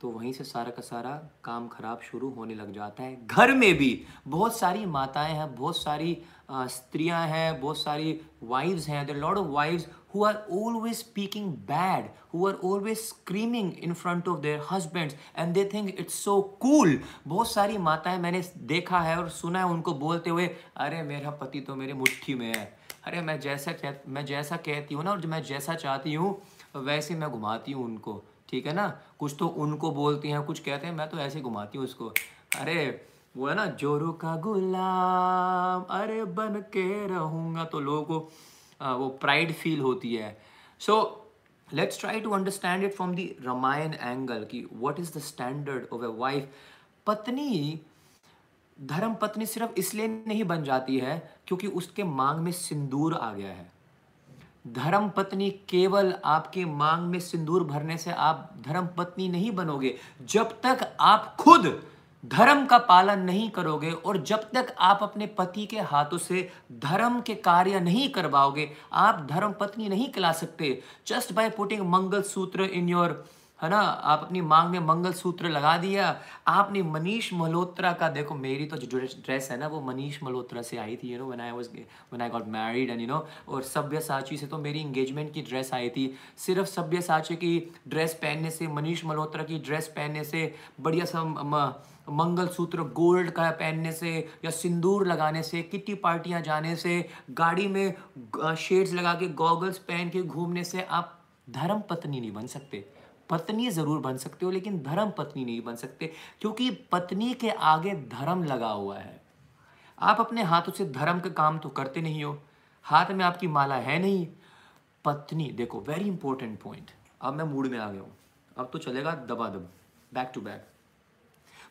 तो वहीं से सारा का सारा काम खराब शुरू होने लग जाता है। घर में भी बहुत सारी माताएँ हैं, बहुत सारी स्त्रियाँ हैं बहुत सारी वाइव्स हैं there lot of wives who are always speaking bad, who are always screaming in front of their husbands and they think it's so cool. बहुत सारी माताएँ मैंने देखा है और सुना है उनको बोलते हुए अरे मेरा पति तो मेरी मुट्ठी में है। अरे मैं जैसा कह मैं जैसा कहती हूँ ना और मैं जैसा चाहती हूँ वैसे मैं घुमाती हूँ उनको। ठीक है ना? कुछ तो उनको बोलती हैं कुछ कहते हैं मैं तो ऐसे घुमाती हूँ उसको। अरे वो है ना जोरू का गुलाम, अरे बन के रहूँगा तो लोगों को वो प्राइड फील होती है। So let's try to understand it from the Ramayan angle कि what is the standard of a wife पत्नी, धर्म पत्नी सिर्फ़ इसलिए नहीं बन जाती है क्योंकि उसके मांग में सिंदूर आ गया है। धर्म पत्नी केवल आपके मांग में सिंदूर भरने से आप धर्म पत्नी नहीं बनोगे, जब तक आप खुद धर्म का पालन नहीं करोगे और जब तक आप अपने पति के हाथों से धर्म के कार्य नहीं करवाओगे, आप धर्म पत्नी नहीं खिला सकते। जस्ट बाय पुटिंग मंगल सूत्र इन योर है ना? आप अपनी मांग में मंगल सूत्र लगा दिया। आपने मनीष मल्होत्रा का, देखो मेरी तो जो ड्रेस है ना, वो मनीष मल्होत्रा से आई थी you know when I was when I got married and you know और सभ्य साची से तो मेरी इंगेजमेंट की ड्रेस आई थी। सिर्फ़ सभ्य साची की ड्रेस पहनने से, मनीष मल्होत्रा की ड्रेस पहनने से, बढ़िया सा मंगल सूत्र गोल्ड का पहनने से या सिंदूर लगाने से, किट्टी पार्टियाँ जाने से, गाड़ी में शेड्स लगा के, गॉगल्स पहन के घूमने से आप धर्म पत्नी नहीं बन सकते। पत्नी ज़रूर बन सकते हो, लेकिन धर्म पत्नी नहीं बन सकते, क्योंकि पत्नी के आगे धर्म लगा हुआ है। आप अपने हाथों से धर्म का काम तो करते नहीं हो, हाथ में आपकी माला है नहीं। पत्नी, देखो वेरी इंपॉर्टेंट पॉइंट अब मैं मूड में आ गया हूँ। अब तो चलेगा दबा दब बैक टू बैक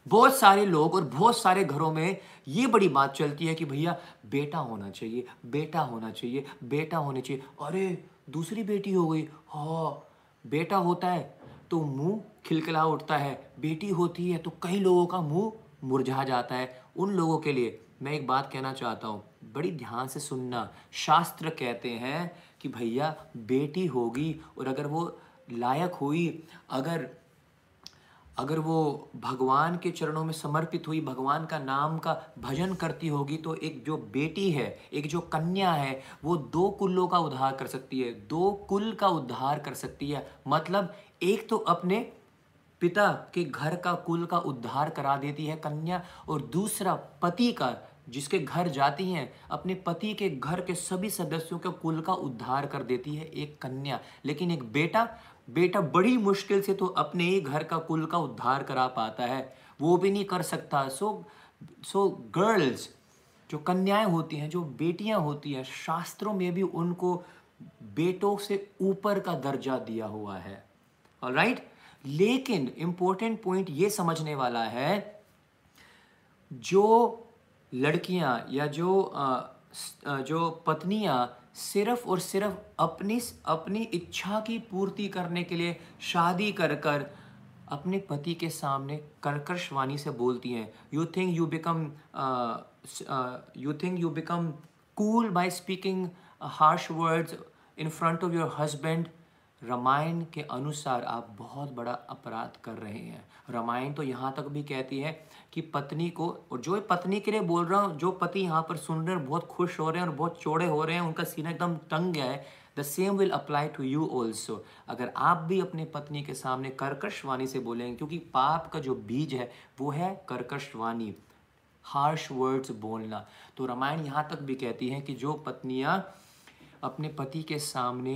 बहुत सारे लोग और बहुत सारे घरों में ये बड़ी बात चलती है कि भैया, बेटा होना चाहिए, बेटा होना चाहिए, बेटा होना चाहिए। अरे, दूसरी बेटी हो गई। हाँ बेटा होता है। तो मुँह खिलखिला उठता है। बेटी होती है तो कई लोगों का मुँह मुरझा जाता है। उन लोगों के लिए मैं एक बात कहना चाहता हूँ। बड़ी ध्यान से सुनना। शास्त्र कहते हैं कि भैया, बेटी होगी और अगर वो लायक हुई, अगर अगर वो भगवान के चरणों में समर्पित हुई, भगवान का नाम का भजन करती होगी तो एक जो बेटी है, एक जो कन्या है, वो दो कुल्लों का उद्धार कर सकती है। दो कुल का उद्धार कर सकती है। मतलब एक तो अपने पिता के घर का कुल का उद्धार करा देती है कन्या, और दूसरा पति का, जिसके घर जाती हैं, अपने पति के घर के सभी सदस्यों के कुल का उद्धार कर देती है एक कन्या। लेकिन एक बेटा बेटा बड़ी मुश्किल से तो अपने ही घर का कुल का उद्धार करा पाता है। वो भी नहीं कर सकता। सो सो गर्ल्स, जो कन्याएँ होती हैं, जो बेटियाँ होती हैं, शास्त्रों में भी उनको बेटों से ऊपर का दर्जा दिया हुआ है। राइट? लेकिन इंपॉर्टेंट पॉइंट ये समझने वाला है जो लड़कियाँ या जो आ, जो पत्नियाँ सिर्फ़ और सिर्फ़ अपनी अपनी इच्छा की पूर्ति करने के लिए शादी कर कर अपने पति के सामने कर्कश वाणी से बोलती हैं you think you become you think you become cool by speaking harsh words in front of your husband Ramayan के अनुसार आप बहुत बड़ा अपराध कर रहे हैं। रामायण तो यहाँ तक भी कहती है कि पत्नी को, और जो पत्नी के लिए बोल रहा हूँ, जो पति यहाँ पर सुन रहे हैं, बहुत खुश हो रहे हैं और बहुत चौड़े हो रहे हैं, उनका सीना एकदम टंग गया है। The same will apply to you also अगर आप भी अपनी पत्नी के सामने कर्कश वाणी से बोलेंगे, क्योंकि पाप का जो बीज है, वो है कर्कश वाणी। हार्श वर्ड्स बोलना। तो रामायण यहाँ तक भी कहती है कि जो पत्नियाँ अपने पति के सामने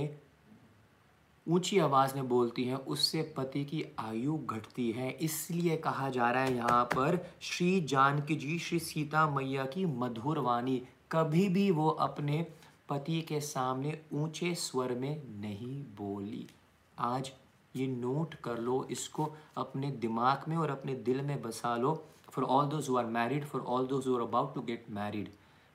ऊँची आवाज़ में बोलती हैं, उससे पति की आयु घटती है। इसलिए कहा जा रहा है यहाँ पर, श्री जानकी जी, श्री सीता मैया की मधुर वाणी। कभी भी वो अपने पति के सामने ऊँचे स्वर में नहीं बोली। आज ये नोट कर लो, इसको अपने दिमाग में और अपने दिल में बसा लो। For all those are married for all those are about to get married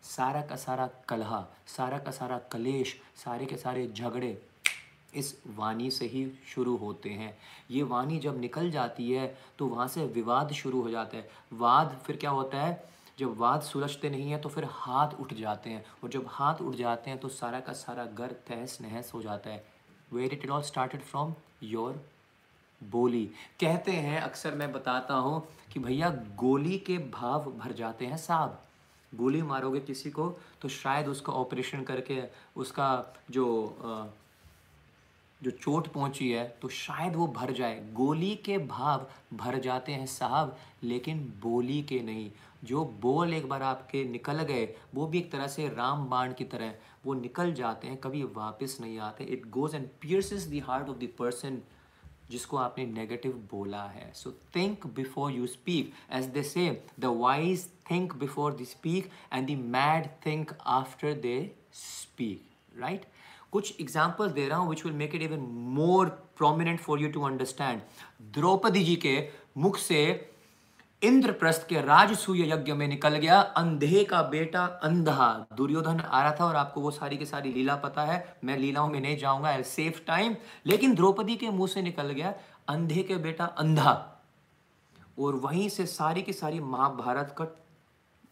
सारा का सारा कलहा, सारा का सारा कलेश, सारे के सारे झगड़े इस वाणी से ही शुरू होते हैं। ये वाणी जब निकल जाती है तो वहाँ से विवाद शुरू हो जाता है। वाद फिर क्या होता है? जब वाद सुलझते नहीं हैं तो फिर हाथ उठ जाते हैं। और जब हाथ उठ जाते हैं तो सारा का सारा घर तहस नहस हो जाता है। Where it all started from your बोली। कहते हैं अक्सर मैं बताता हूँ कि भैया गोली के भाव भर जाते हैं साहब। गोली मारोगे किसी को तो शायद उसका ऑपरेशन करके उसका जो आ, जो चोट पहुँची है तो शायद वो भर जाए। गोली के भाव भर जाते हैं साहब, लेकिन बोली के नहीं। जो बोल एक बार आपके निकल गए, वो भी एक तरह से राम बाण की तरह। वो निकल जाते हैं, कभी वापस नहीं आते। It goes and pierces the heart of the person जिसको आपने नेगेटिव बोला है। So think before you speak as they say the wise think before the speak and the mad think after they speak right कुछ example दे रहा हूँ which will make it even more prominent for you to understand Draupadi ji के मुख से इंद्रप्रस्थ के राजसूय यज्ञ में निकल गया। अंधे का बेटा अंधा। दुर्योधन आ रहा था और आपको वो सारी की सारी लीला पता है। मैं लीलाओं में नहीं जाऊँगा आई सेफ़ टाइम लेकिन द्रौपदी के मुँह से निकल गया अंधे के बेटा अंधा। और वहीं से सारी की सारी महाभारत का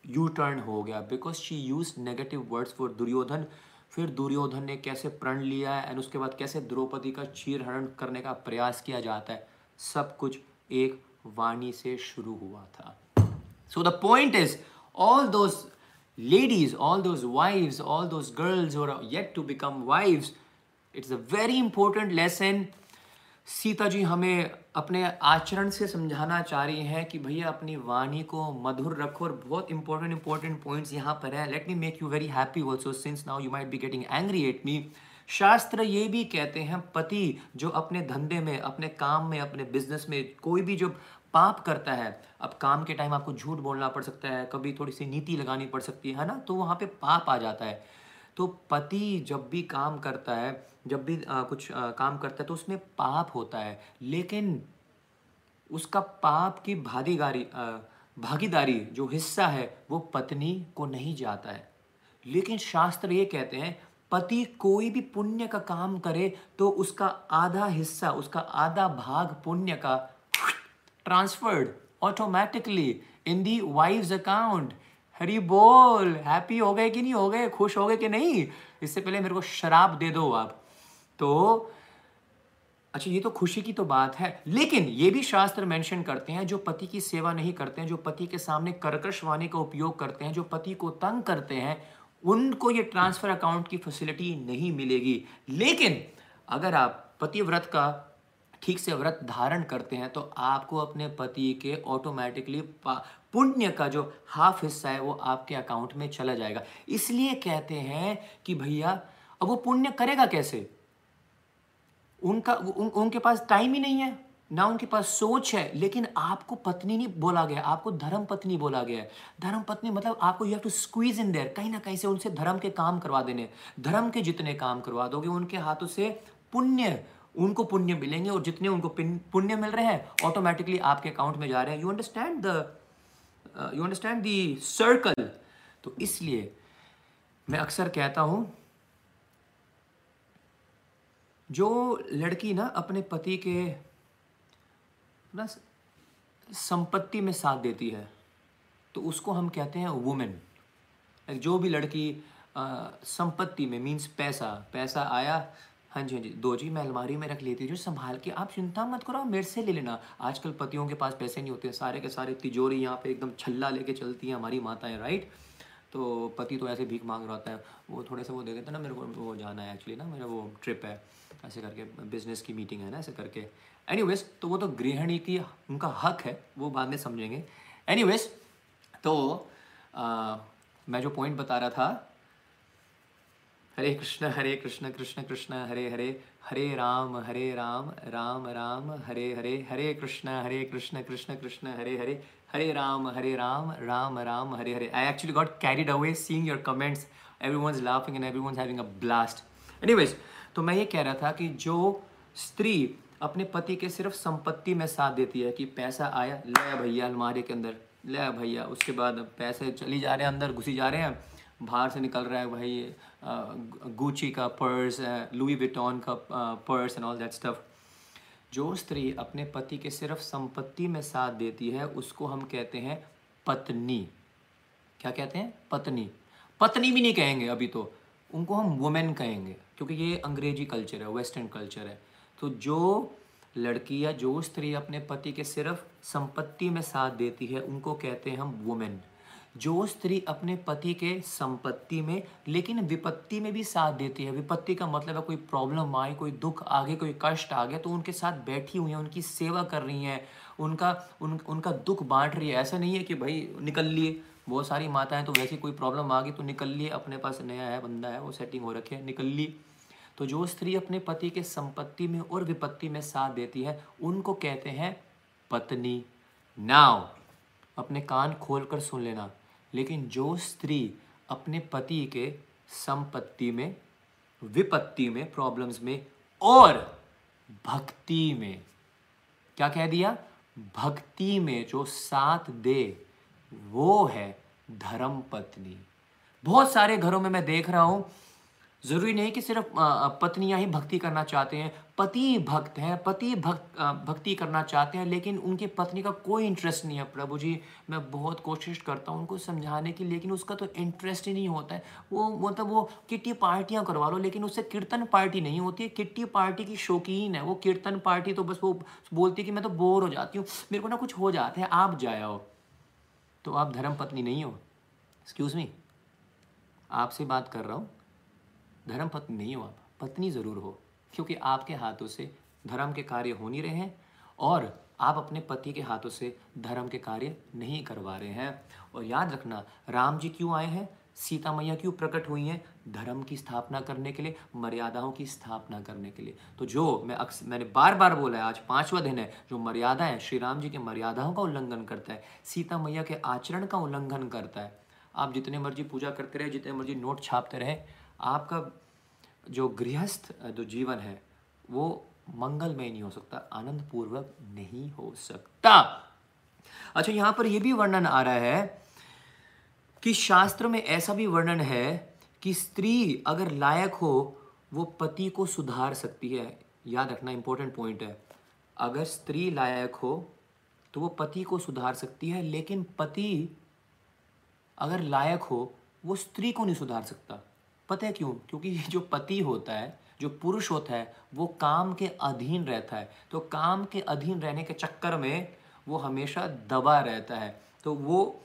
यू टर्न हो गया because she use negative words for Duryodhan. फिर दुर्योधन ने कैसे प्रण लिया है एंड उसके बाद कैसे द्रौपदी का चीर हरण करने का प्रयास किया जाता है, सब कुछ एक वाणी से शुरू हुआ था। So the point is all those ladies all those wives all those girls और yet to become wives it's a very important lesson Sita ji हमें अपने आचरण से समझाना चाह रही हैं कि भैया अपनी वाणी को मधुर रखो और बहुत इंपॉर्टेंट इंपॉर्टेंट पॉइंट्स यहाँ पर है। Let me make you very happy also since now you might be getting angry at me शास्त्र ये भी कहते हैं, पति जो अपने धंधे में, अपने काम में, अपने बिज़नेस में कोई भी जो पाप करता है, अब काम के टाइम आपको झूठ बोलना पड़ सकता है, कभी थोड़ी सी नीति लगानी पड़ सकती है ना? तो वहाँ पे पाप आ जाता है। तो पति जब भी काम करता है जब भी आ, कुछ आ, काम करता है तो उसमें पाप होता है। लेकिन उसका पाप की भागीदारी भागीदारी जो हिस्सा है वो पत्नी को नहीं जाता है। लेकिन शास्त्र ये कहते हैं पति कोई भी पुण्य का काम करे तो उसका आधा हिस्सा उसका आधा भाग पुण्य का transferred automatically in the wife account हरी बोल हैप्पी हो गए कि नहीं हो गए खुश हो गए कि नहीं? इससे पहले मेरे को शराब दे दो आप। तो अच्छा ये तो खुशी की तो बात है। लेकिन ये भी शास्त्र मेंशन करते हैं, जो पति की सेवा नहीं करते हैं, जो पति के सामने कर्कश वाणी का उपयोग करते हैं, जो पति को तंग करते हैं, उनको ये ट्रांसफ़र अकाउंट की फैसिलिटी नहीं मिलेगी। लेकिन अगर आप पति व्रत का ठीक से व्रत धारण करते हैं तो आपको अपने पति के ऑटोमेटिकली पुण्य का जो हाफ़ हिस्सा है, वो आपके अकाउंट में चला जाएगा। इसलिए कहते हैं कि भैया, अब वो पुण्य करेगा कैसे? उनका उन, उनके पास टाइम ही नहीं है ना उनके पास सोच है लेकिन आपको पत्नी नहीं बोला गया आपको धर्म पत्नी बोला गया है। धर्म पत्नी मतलब आपको you have to squeeze in there कहीं ना कहीं से उनसे धर्म के काम करवा देने धर्म के जितने काम करवा दोगे उनके हाथों से पुण्य उनको पुण्य मिलेंगे और जितने उनको पुण्य मिल रहे हैं ऑटोमेटिकली आपके अकाउंट में जा रहे हैं। You understand the you understand the circle तो इसलिए मैं अक्सर कहता हूँ जो लड़की ना अपने पति के ना संपत्ति में साथ देती है तो उसको हम कहते हैं वुमेन जो भी लड़की संपत्ति में मीन्स पैसा पैसा आया हाँ जी हाँ जी, दो जी, मैं अलमारी में रख लेती हूँ, जो संभाल के, आप चिंता मत करो मेरे से ले लेना। आजकल पतियों के पास पैसे नहीं होते सारे के सारे तिजोरी यहाँ पे एकदम छल्ला लेके चलती हैं हमारी माताएँ राइट तो पति तो ऐसे भीख मांग रहा है वो थोड़े से वो दे देते ना मेरे को वो जाना है एक्चुअली ना मेरा वो ट्रिप है ऐसे करके बिज़नेस की मीटिंग है ना ऐसे करके। एनीवेज तो वो तो गृहिणी की उनका हक है वो बाद में समझेंगे। एनीवेज तो आ, मैं जो पॉइंट बता रहा था Hare Krishna Hare Krishna Krishna Krishna Hare Hare Hare Ram Hare Ram Ram Ram Hare Hare Hare Krishna Hare Krishna Krishna Krishna Hare Hare Hare Ram Hare Ram Ram Ram, Hare Hare. I actually got carried away seeing your comments everyone's laughing and everyone's having a blast anyways तो मैं ये कह रहा था कि जो स्त्री अपने पति के सिर्फ़ संपत्ति में साथ देती है कि पैसा आया, ले भैया अलमारी के अंदर, ले भैया। उसके बाद पैसे चली जा रहे हैं अंदर, घुसी जा रहे हैं। बाहर से निकल रहा है भाई गुची का पर्स लुई विटॉन का purse and all that stuff जो स्त्री अपने पति के सिर्फ़ संपत्ति में साथ देती है, उसको हम कहते हैं पत्नी। क्या कहते हैं? पत्नी। पत्नी भी नहीं कहेंगे अभी तो। उनको हम वुमेन कहेंगे, क्योंकि ये अंग्रेज़ी कल्चर है वेस्टर्न कल्चर है। तो जो लड़की या जो स्त्री अपने पति के सिर्फ़ संपत्ति में साथ देती है, उनको कहते हैं हम वुमेन जो स्त्री अपने पति के संपत्ति में, लेकिन विपत्ति में भी साथ देती है। विपत्ति का मतलब है कोई प्रॉब्लम आए, कोई दुख आ गए कोई कष्ट आ गया तो उनके साथ बैठी हुई है, उनकी सेवा कर रही हैं, उनका, उन, उनका दुख बांट रही है। ऐसा नहीं है कि भाई निकल लिए, बहुत सारी माताएँ तो वैसे कोई प्रॉब्लम आ गई तो निकल लिए, अपने पास नया है, बंदा है, वो सेटिंग हो रखे निकल ली तो जो स्त्री अपने पति के संपत्ति में और विपत्ति में साथ देती है, उनको कहते हैं पत्नी। नाव अपने कान खोल कर सुन लेना। लेकिन जो स्त्री अपने पति के संपत्ति में, विपत्ति में प्रॉब्लम्स में और भक्ति में, क्या कह दिया? भक्ति में जो साथ दे, वो है धर्म पत्नी बहुत सारे घरों में मैं देख रहा हूँ ज़रूरी नहीं कि सिर्फ़ पत्नियाँ ही भक्ति करना चाहते हैं। पति भक्त हैं, पति भक्त भक्ति करना चाहते हैं, लेकिन उनकी पत्नी का कोई इंटरेस्ट नहीं है। प्रभु जी, मैं बहुत कोशिश करता हूँ उनको समझाने की, लेकिन उसका तो इंटरेस्ट ही नहीं होता है। वो मतलब वो किट्टी पार्टियाँ करवा लो, लेकिन उससे कीर्तन पार्टी नहीं होती है। किट्टी पार्टी की शौकीन है। वो कीर्तन पार्टी तो बस वो बोलती है कि मैं तो बोर हो जाती हूँ। मेरे को ना कुछ हो जाता है, आप जाओ तो आप धर्म पत्नी नहीं हो? एक्सक्यूज़ मी आपसे बात कर रहा हूँ। धर्म पत्नी नहीं हो आप, पत्नी ज़रूर हो, क्योंकि आपके हाथों से धर्म के कार्य हो नहीं रहे हैं और आप अपने पति के हाथों से धर्म के कार्य नहीं करवा रहे हैं। और याद रखना, राम जी क्यों आए हैं? सीता मैया क्यों प्रकट हुई हैं? धर्म की स्थापना करने के लिए, मर्यादाओं की स्थापना करने के लिए। तो जो मैं अक्सर मैंने बार बार बोला है, आज पांचवा दिन है, जो मर्यादा है, श्री राम जी के मर्यादाओं का उल्लंघन करता है, सीता मैया के आचरण का उल्लंघन करता है। आप जितने मर्ज़ी पूजा करते रहे, जितने मर्ज़ी नोट छापते रहे आपका जो गृहस्थ जो जीवन है, वो मंगलमय नहीं हो सकता आनंद पूर्वक नहीं हो सकता। अच्छा यहाँ पर यह भी वर्णन आ रहा है कि शास्त्र में ऐसा भी वर्णन है कि स्त्री अगर लायक हो, वो पति को सुधार सकती है। याद रखना इंपॉर्टेंट पॉइंट है। अगर स्त्री लायक हो तो वो पति को सुधार सकती है, लेकिन पति अगर लायक हो, वो स्त्री को नहीं सुधार सकता। पता है क्यों? क्योंकि जो पति होता है, जो पुरुष होता है, वो काम के अधीन रहता है। तो काम के अधीन रहने के चक्कर में वो हमेशा दबा रहता है। तो वो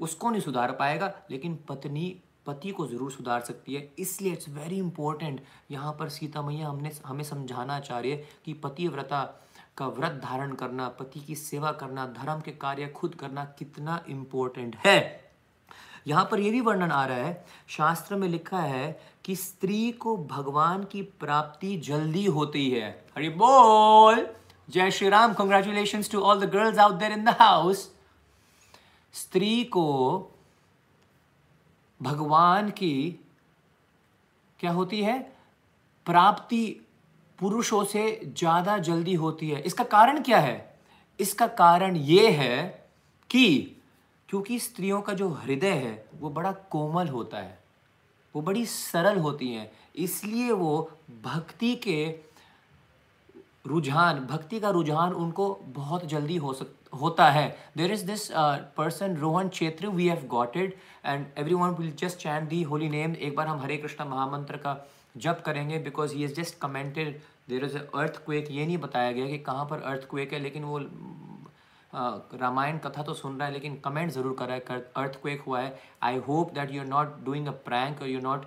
उसको नहीं सुधार पाएगा, लेकिन पत्नी, पति को ज़रूर सुधार सकती है। इसलिए इट्स वेरी इंपॉर्टेंट यहाँ पर सीता मैया हमने, हमें समझाना चाह रही है कि पतिव्रता का व्रत धारण करना, पति की सेवा करना, धर्म के कार्य खुद करना कितना इम्पोर्टेंट है। यहाँ पर यह भी वर्णन आ रहा है, शास्त्र में लिखा है कि स्त्री को भगवान की प्राप्ति जल्दी होती है। हरि बोल! जय Shri Ram congratulation to all the girls out there in the house स्त्री को भगवान की क्या होती है? प्राप्ति पुरुषों से ज़्यादा जल्दी होती है। इसका कारण क्या है? इसका कारण यह है कि क्योंकि स्त्रियों का जो हृदय है, वो बड़ा कोमल होता है। वो बड़ी सरल होती हैं। इसलिए वो भक्ति के रुझान, भक्ति का रुझान उनको बहुत जल्दी हो सक, होता है। There is this person Rohan Kshetra we have got it and every one will just chant the holy name एक बार हम हरे कृष्णा महामंत्र का जप करेंगे because he is just commented there is earthquake ये नहीं बताया गया कि कहाँ पर अर्थ क्वेक है, लेकिन वो रामायण कथा तो सुन रहा है, लेकिन कमेंट ज़रूर कर रहा है अर्थ क्वेक हुआ है। I hope that you are not doing a prank और you not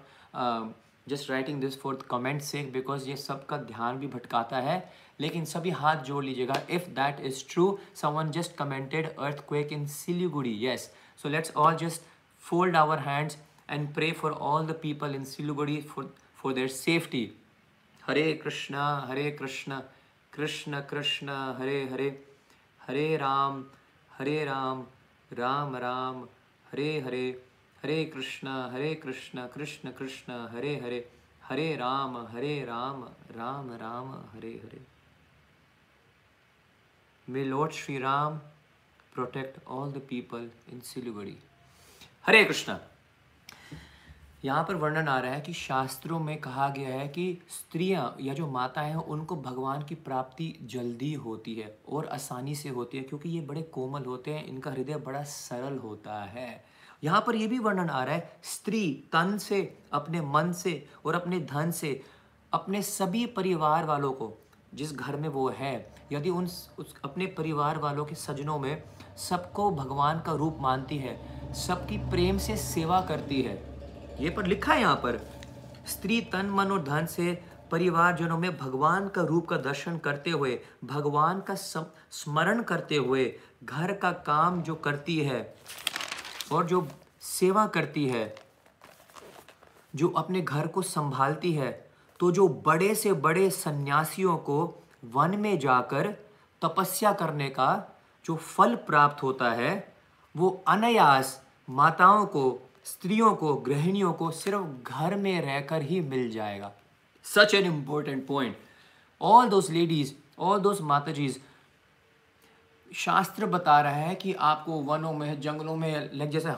just writing this for comment से बिकॉज़ ये सबका ध्यान भी भटकाता है। लेकिन सभी हाथ जोड़ लीजिएगा। If that is true someone just commented earthquake in Siliguri yes so let's all just fold our hands and pray for all the people in Siliguri for for their safety Hare Krishna Hare Krishna Krishna Krishna Hare Hare Hare Ram Hare Ram Ram Ram, Hare Hare Hare Krishna Hare Krishna Krishna Krishna, Hare Hare Hare Ram Hare Ram Ram Ram, Hare Hare. May lord Shri Ram protect all the people in Siliguri Hare Krishna यहाँ पर वर्णन आ रहा है कि शास्त्रों में कहा गया है कि स्त्रियाँ या जो माता हैं, उनको भगवान की प्राप्ति जल्दी होती है और आसानी से होती है क्योंकि ये बड़े कोमल होते हैं, इनका हृदय बड़ा सरल होता है। यहाँ पर यह भी वर्णन आ रहा है, स्त्री तन से, अपने मन से और अपने धन से, अपने सभी परिवार वालों को, जिस घर में वो है, यदि उन उस, अपने परिवार वालों के सजनों में सबको भगवान का रूप मानती है, सबकी प्रेम से सेवा करती है ये पर लिखा है यहाँ पर, स्त्री तन मन और धन से परिवारजनों में भगवान का रूप का दर्शन करते हुए, भगवान का स्मरण करते हुए घर का काम जो करती है और जो सेवा करती है, जो अपने घर को संभालती है तो जो बड़े से बड़े सन्यासियों को वन में जाकर तपस्या करने का जो फल प्राप्त होता है, वो अनायास माताओं को स्त्रियों को, गृहिणियों को सिर्फ़ घर में रहकर ही मिल जाएगा। Such an important point all those ladies all those matajis शास्त्र बता रहा है कि आपको वनों में, जंगलों में लग जैसे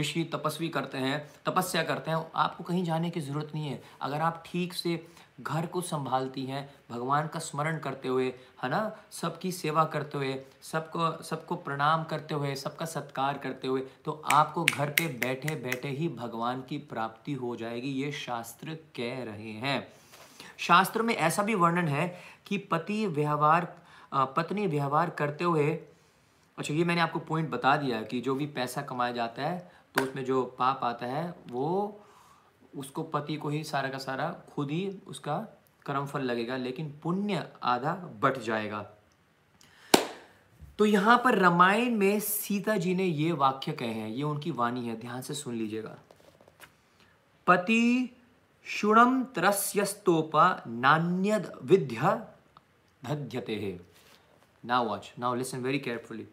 ऋषि तपस्वी करते हैं, तपस्या करते हैं, आपको कहीं जाने की ज़रूरत नहीं है। अगर आप ठीक से घर को संभालती हैं, भगवान का स्मरण करते हुए, है ना? सबकी सेवा करते हुए, सबको सबको प्रणाम करते हुए, सबका सत्कार करते हुए तो आपको घर पे बैठे बैठे ही भगवान की प्राप्ति हो जाएगी, ये शास्त्र कह रहे हैं। शास्त्र में ऐसा भी वर्णन है कि पति व्यवहार पत्नी व्यवहार करते हुए अच्छा ये मैंने आपको पॉइंट बता दिया कि जो भी पैसा कमाया जाता है तो उसमें जो पाप आता है, वो उसको पति को ही सारा का सारा खुद ही उसका कर्मफल लगेगा, लेकिन पुण्य आधा बट जाएगा। तो यहाँ पर रामायण में सीता जी ने ये वाक्य कहे हैं, ये उनकी वाणी है, ध्यान से सुन लीजिएगा। पति शुणम त्रस्यस्तोपा नान्यद विद्य धध्यते है। Now watch now listen very carefully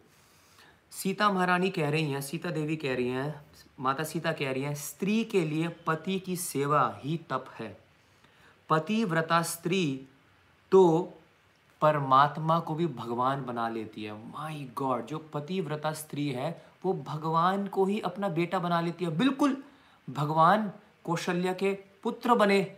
Sita महारानी कह रही हैं, सीता देवी कह रही हैं माता सीता कह रही हैं, स्त्री के लिए पति की सेवा ही तप है। पतिव्रता स्त्री तो परमात्मा को भी भगवान बना लेती है। माई गॉड जो पतिव्रता स्त्री है, वो भगवान को ही अपना बेटा बना लेती है। बिल्कुल, भगवान कौशल्या के पुत्र बने।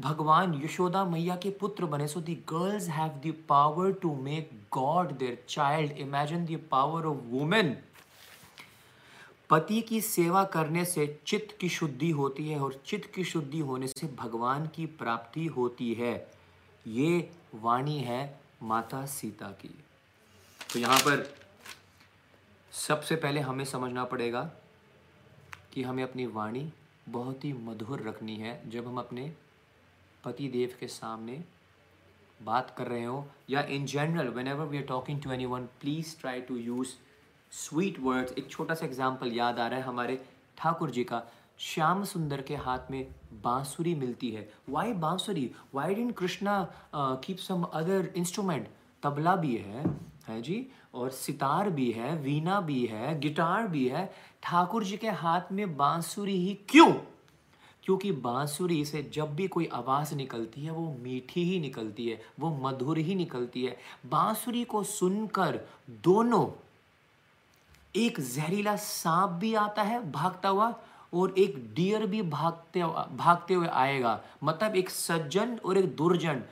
भगवान यशोदा मैया के पुत्र बने। So the girls have the power to make god their child imagine the power of women पति की सेवा करने से चित्त की शुद्धि होती है और चित्त की शुद्धि होने से भगवान की प्राप्ति होती है। ये वाणी है माता सीता की। तो यहाँ पर सबसे पहले हमें समझना पड़ेगा कि हमें अपनी वाणी बहुत ही मधुर रखनी है। जब हम अपने पति देव के सामने बात कर रहे हो या in general whenever we are talking to anyone please try to use sweet words एक छोटा सा एग्ज़ाम्पल याद आ रहा है हमारे ठाकुर जी का। श्याम सुंदर के हाथ में बांसुरी मिलती है। Why bansuri? Why didn't Krishna keep some other instrument tabla भी है है जी? और सितार भी है, वीणा भी है, गिटार भी है। ठाकुर जी के हाथ में बांसुरी ही क्यों? क्योंकि बांसुरी से जब भी कोई आवाज़ निकलती है, वो मीठी ही निकलती है, वो मधुर ही निकलती है। बांसुरी को सुनकर दोनों एक जहरीला सांप भी आता है भागता हुआ और एक डियर भी भागते भागते हुए आएगा। मतलब एक सज्जन और एक दुर्जन,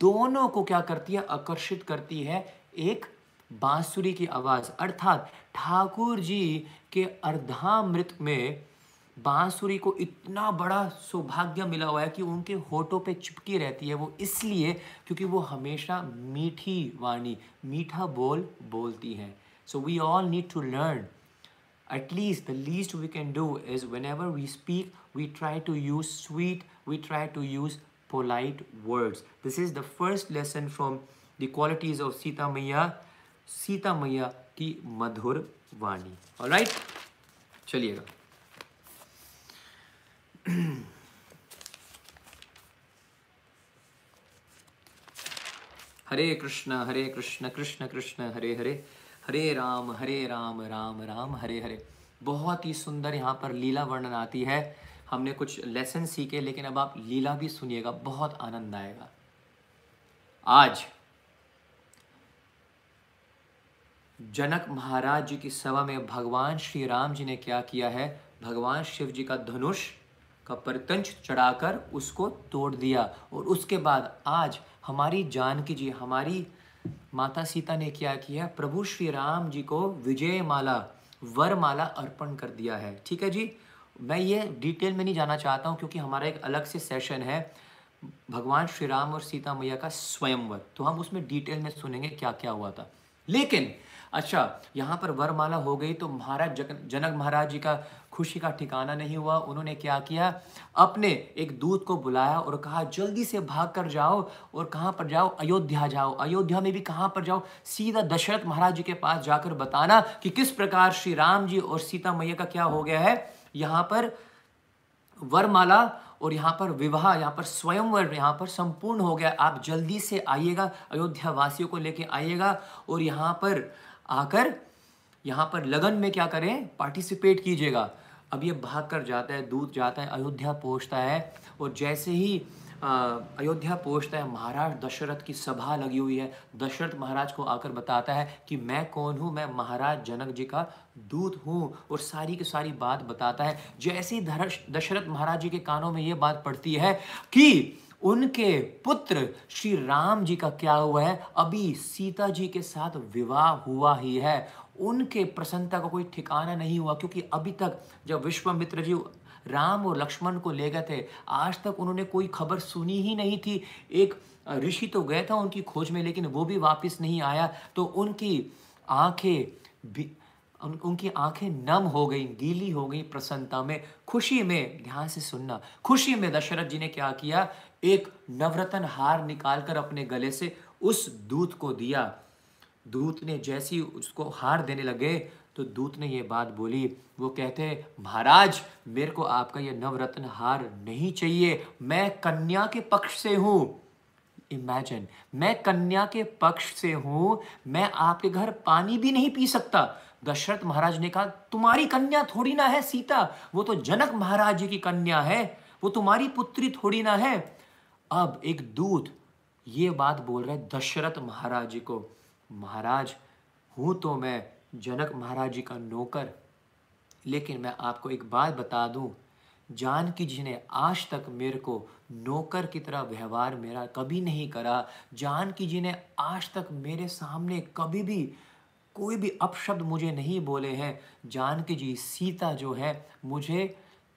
दोनों को क्या करती है? आकर्षित करती है एक बांसुरी की आवाज़। अर्थात ठाकुर जी के अर्धामृत में बांसुरी को इतना बड़ा सौभाग्य मिला हुआ है कि उनके होठों पे चिपकी रहती है वो। इसलिए क्योंकि वो हमेशा मीठी वाणी, मीठा बोल बोलती हैं। so we all need to learn at least the least we can do is whenever we speak we try to use sweet we try to use polite words this is the first lesson from the qualities of sita maya sita maya ki madhur vani all right चलिएगा [clears throat] हरे कृष्ण हरे कृष्ण कृष्ण कृष्ण हरे हरे हरे राम हरे राम राम राम, हरे हरे। बहुत ही सुंदर यहाँ पर लीला वर्णन आती है। हमने कुछ लेसन सीखे, लेकिन अब आप लीला भी सुनिएगा, बहुत आनंद आएगा। आज जनक महाराज जी की सभा में भगवान श्री राम जी ने क्या किया है? भगवान शिव जी का धनुष का परतंच चढ़ाकर उसको तोड़ दिया। और उसके बाद आज हमारी जानकी जी, हमारी माता सीता ने क्या किया? प्रभु श्री राम जी को विजय माला वरमाला अर्पण कर दिया है। ठीक है जी? मैं ये डिटेल में नहीं जाना चाहता हूँ क्योंकि हमारा एक अलग से सेशन है। भगवान श्री राम और सीता मैया का स्वयंवर। तो हम उसमें डिटेल में सुनेंगे क्या क्या हुआ था। लेकिन अच्छा यहाँ पर वरमाला हो गई तो महाराज जनक महाराज जी का खुशी का ठिकाना नहीं हुआ। उन्होंने क्या किया? अपने एक दूत को बुलाया और कहा, जल्दी से भाग कर जाओ और कहाँ पर जाओ? अयोध्या जाओ। अयोध्या में भी कहाँ पर जाओ? सीधा दशरथ महाराज जी के पास जाकर बताना कि किस प्रकार श्री राम जी और सीता मैया का क्या हो गया है। यहाँ पर वरमाला और यहाँ पर विवाह, यहाँ पर स्वयंवर, यहाँ पर संपूर्ण हो गया। आप जल्दी से आइएगा अयोध्या वासियों को लेके आइएगा और यहाँ पर आकर, यहाँ पर लगन में क्या करें? पार्टिसिपेट कीजिएगा। अब ये भाग कर जाता है दूध जाता है, अयोध्या पहुँचता है और जैसे ही अयोध्या पहुँचता है, महाराज दशरथ की सभा लगी हुई है। दशरथ महाराज को आकर बताता है कि मैं कौन हूँ? मैं महाराज जनक जी का दूत हूँ और सारी की सारी बात बताता है। जैसे ही दशरथ महाराज जी के कानों में ये बात पड़ती है कि उनके पुत्र श्री राम जी का क्या हुआ है? अभी सीता जी के साथ विवाह हुआ ही है। उनके प्रसन्नता का कोई ठिकाना नहीं हुआ क्योंकि अभी तक जब विश्वामित्र जी राम और लक्ष्मण को ले गए थे आज तक उन्होंने कोई खबर सुनी ही नहीं थी। एक ऋषि तो गया था उनकी खोज में लेकिन वो भी वापस नहीं आया। तो उनकी आँखें उन, उनकी आँखें नम हो गई गीली हो गई प्रसन्नता में खुशी में ध्यान से सुनना खुशी में दशरथ जी ने क्या किया? एक नवरत्न हार निकालकर अपने गले से उस दूत को दिया। दूत ने जैसी उसको हार देने लगे तो दूत ने ये बात बोली, वो कहते, महाराज, मेरे को आपका ये नवरत्न हार नहीं चाहिए। मैं कन्या के पक्ष से हूँ। इमेजिन मैं कन्या के पक्ष से हूँ। मैं आपके घर पानी भी नहीं पी सकता। दशरथ महाराज ने कहा, तुम्हारी कन्या थोड़ी ना है, सीता। वो तो जनक महाराज जी की कन्या है। वो तुम्हारी पुत्री थोड़ी ना है। अब एक दूत ये बात बोल रहा है दशरथ महाराज जी को। महाराज, हूँ तो मैं जनक महाराज जी का नौकर, लेकिन मैं आपको एक बात बता दूँ। जानकी जी ने आज तक मेरे को नौकर की तरह व्यवहार मेरा कभी नहीं करा जानकी जी ने आज तक मेरे सामने कभी भी कोई भी अपशब्द मुझे नहीं बोले हैं जानकी जी सीता जो है, मुझे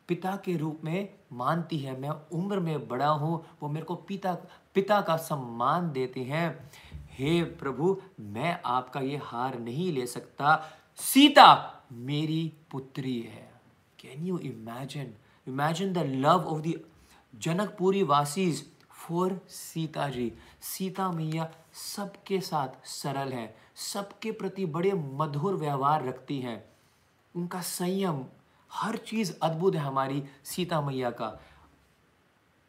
पिता के रूप में मानती है। मैं उम्र में बड़ा हूँ, वो मेरे को पिता पिता का सम्मान देते हैं। हे प्रभु, मैं आपका ये हार नहीं ले सकता। सीता मेरी पुत्री है। Can you imagine imagine the love of the Janakpuri वासीज for Sita ji. Sita मैया सबके साथ सरल है, सबके प्रति बड़े मधुर व्यवहार रखती हैं। उनका संयम, हर चीज़ अद्भुत है हमारी सीता मैया का।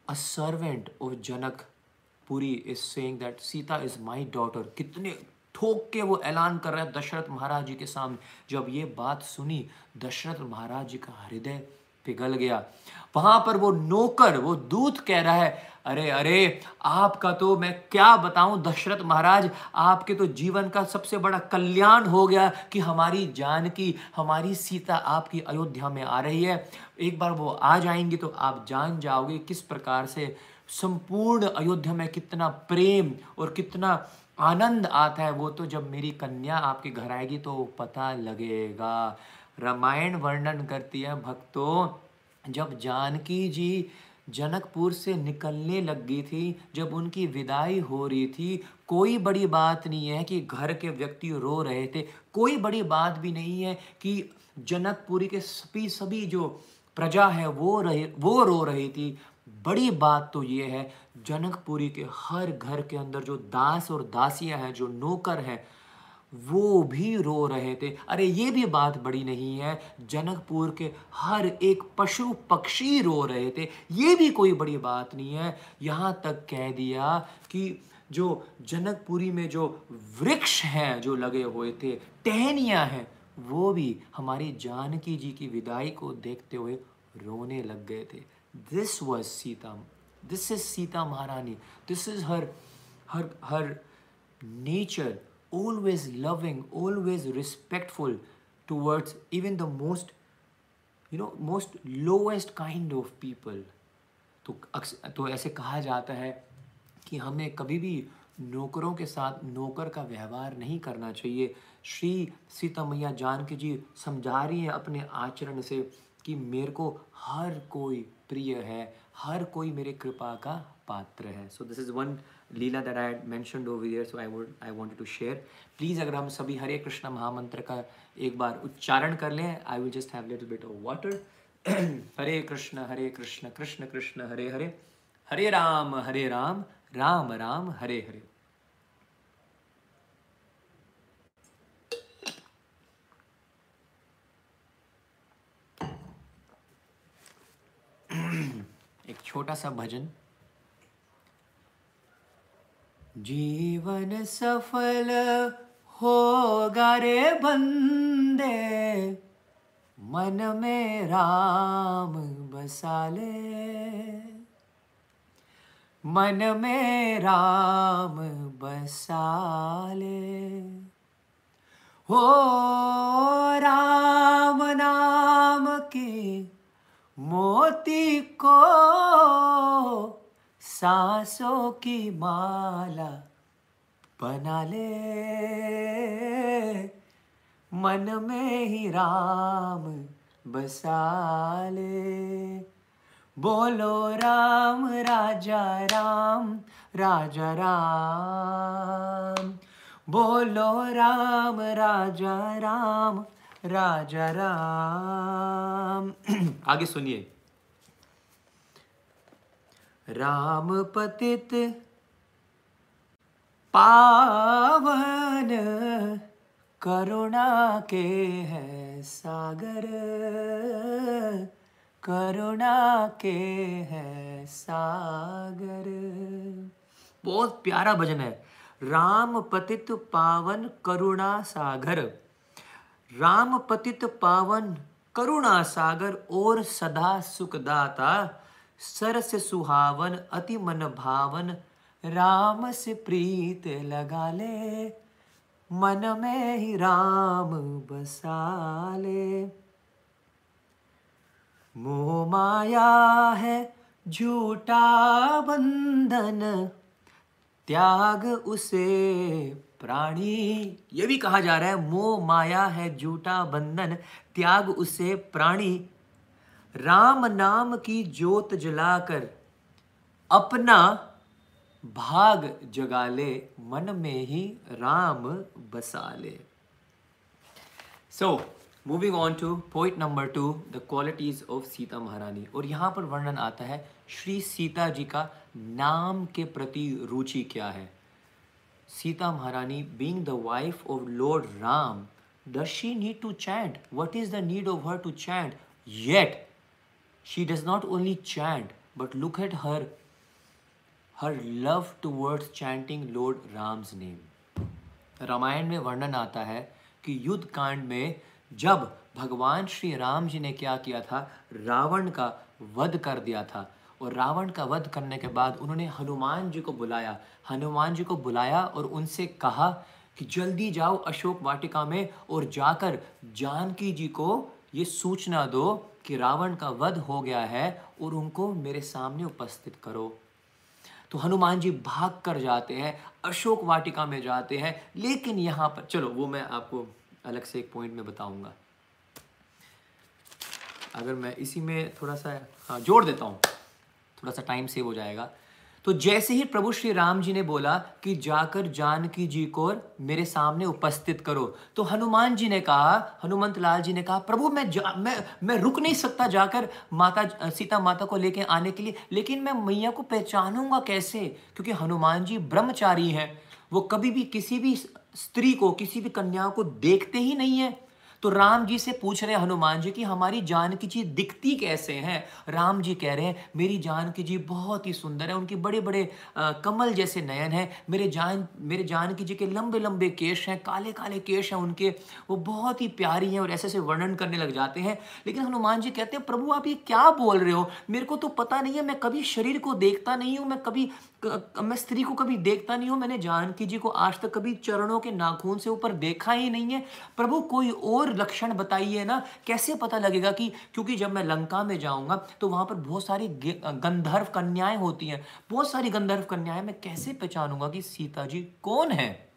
A servant of Janakpuri is saying that Sita is my daughter कितने ठोक के वो ऐलान कर रहे हैं दशरथ महाराज जी के सामने। जब ये बात सुनी, दशरथ महाराज जी का हृदय पिघल गया। वहाँ पर वो नौकर, वो दूत कह रहा है, अरे अरे, आपका तो मैं क्या बताऊँ, दशरथ महाराज, आपके तो जीवन का सबसे बड़ा कल्याण हो गया कि हमारी जान की, हमारी सीता आपकी अयोध्या में आ रही है। एक बार वो आ जाएँगी तो आप जान जाओगे किस प्रकार से संपूर्ण अयोध्या में कितना प्रेम और कितना आनंद आता है, वो तो जब मेरी कन्या आपके घर आएगी तो पता लगेगा। रामायण वर्णन करती है भक्तों, जब जानकी जी जनकपुर से निकलने लग गई थी, जब उनकी विदाई हो रही थी, कोई बड़ी बात नहीं है कि घर के व्यक्ति रो रहे थे। कोई बड़ी बात भी नहीं है कि जनकपुरी के सभी सभी जो प्रजा है, वो रहे, वो रो रही थी। बड़ी बात तो ये है, जनकपुरी के हर घर के अंदर जो दास और दासियाँ हैं, जो नौकर हैं, वो भी रो रहे थे। अरे, ये भी बात बड़ी नहीं है, जनकपुर के हर एक पशु पक्षी रो रहे थे। ये भी कोई बड़ी बात नहीं है। यहाँ तक कह दिया कि जो जनकपुरी में जो वृक्ष हैं, जो लगे हुए थे, टहनियाँ हैं, वो भी हमारी जानकी जी की विदाई को देखते हुए रोने लग गए थे। This was Sita this is Sita Maharani this is her her her nature always loving, always respectful towards even the most, you know, most lowest kind of people. तो तो ऐसे कहा जाता है कि हमें कभी भी नौकरों के साथ नौकर का व्यवहार नहीं करना चाहिए। श्री सीता मैया जानकी जी समझा रही हैं अपने आचरण से कि मेरे को हर कोई प्रिय है, हर कोई मेरे कृपा का पात्र है। So this is one leela that I mentioned over here so I would I wanted to share please अगर हम सभी हरे कृष्ण महामंत्र का एक बार उच्चारण कर लें I will just have little bit of water Hare Krishna Hare Krishna Krishna Krishna, Hare Hare. Hare Ram Hare Ram Ram Ram, Hare Hare. एक छोटा सा भजन। जीवन सफल होगा रे बंदे, मन में राम बसा ले। मन में राम बसा ले। हो राम नाम की मोती को सांसों की माला बना ले। मन में ही राम बसा ले। बोलो राम, राजा राम राजा राम। बोलो राम, राजा राम राजा राम। [clears throat] आगे सुनिए। राम पतित पावन करुणा के है सागर। करुणा के है सागर। बहुत प्यारा भजन है। राम पतित पावन करुणा सागर। राम पतित पावन करुणा सागर और सदा सुखदाता। सरस सुहावन, अति मन भावन, राम से प्रीत लगा ले। मन में ही राम बसा ले। मोह माया है झूठा बंधन, त्याग उसे प्राणी, ये भी कहा जा रहा है, मोह, माया है झूठा बंधन, त्याग उसे प्राणी। राम नाम की जोत जलाकर अपना भाग जगा ले, मन में ही राम बसा ले। So moving on to point number two the qualities of Sita Maharani और यहाँ पर वर्णन आता है, श्री सीता जी का नाम के प्रति रुचि क्या है? Sita Maharani being the wife of lord Ram does she need to chant what is the need of her to chant yet she does not only chant but look at her her love towards chanting lord Ram's name Ramayan में वर्णन आता है कि युद्ध कांड में जब भगवान श्री राम जी ने क्या किया था? रावण का वध कर दिया था। और रावण का वध करने के बाद उन्होंने हनुमान जी को बुलाया। हनुमान जी को बुलाया और उनसे कहा कि जल्दी जाओ अशोक वाटिका में और जाकर जानकी जी को ये सूचना दो कि रावण का वध हो गया है और उनको मेरे सामने उपस्थित करो। तो हनुमान जी भाग कर जाते हैं, अशोक वाटिका में जाते हैं, लेकिन यहाँ पर चलो, वो मैं आपको अलग से एक पॉइंट में बताऊँगा। अगर मैं इसी में थोड़ा सा हाँ जोड़ देता हूँ। थोड़ा सा टाइम सेव हो जाएगा। तो जैसे ही प्रभु श्री राम जी ने बोला कि जाकर जानकी जी को मेरे सामने उपस्थित करो तो हनुमान जी ने कहा, हनुमंत लाल जी ने कहा, प्रभु, मैं मैं मैं रुक नहीं सकता जाकर माता, सीता माता को लेके आने के लिए, लेकिन मैं मैया को पहचानूँगा कैसे? क्योंकि हनुमान जी ब्रह्मचारी हैं। वो कभी भी किसी भी स्त्री को, किसी भी कन्या को देखते ही नहीं है। तो राम जी से पूछ रहे हनुमान जी कि हमारी जानकी जी दिखती कैसे हैं? राम जी कह रहे हैं मेरी जानकी जी बहुत ही सुंदर है उनके बड़े बड़े आ, कमल जैसे नयन हैं। मेरे जान मेरे जानकी जी के लंबे लंबे केश हैं काले काले केश हैं उनके वो बहुत ही प्यारी हैं और ऐसे ऐसे वर्णन करने लग जाते हैं। लेकिन हनुमान जी कहते हैं प्रभु आप ये क्या बोल रहे हो? मेरे को तो पता नहीं है मैं कभी शरीर को देखता नहीं हूँ मैं कभी मैं स्त्री को कभी देखता नहीं हूँ, मैंने जानकी जी को आज तक कभी चरणों के नाखून से ऊपर देखा ही नहीं है। प्रभु, कोई और लक्षण बताइए ना, कैसे पता लगेगा कि, क्योंकि जब मैं लंका में जाऊँगा तो वहाँ पर बहुत सारी गंधर्व कन्याएँ होती हैं। बहुत सारी गंधर्व कन्याएँ मैं कैसे पहचानूँगा कि सीता जी कौन है?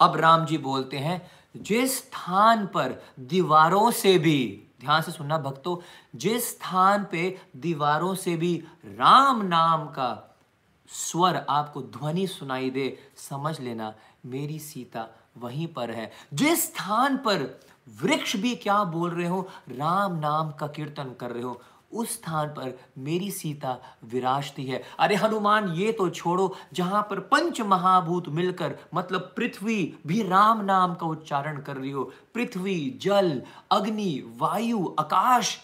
अब राम जी बोलते हैं, जिस स्थान पर दीवारों से भी, ध्यान से सुनना भक्तों, जिस स्थान पे दीवारों से भी राम नाम का स्वर आपको ध्वनि सुनाई दे, समझ लेना, मेरी सीता वहीं पर है। जिस स्थान पर वृक्ष भी क्या बोल रहे हो, राम नाम का कीर्तन कर रहे हो, उस स्थान पर मेरी सीता विराजती है। अरे हनुमान, ये तो छोड़ो, जहाँ पर पंच महाभूत मिलकर मतलब पृथ्वी भी राम नाम का उच्चारण कर रही हो, पृथ्वी, जल, अग्नि, वायु, आकाश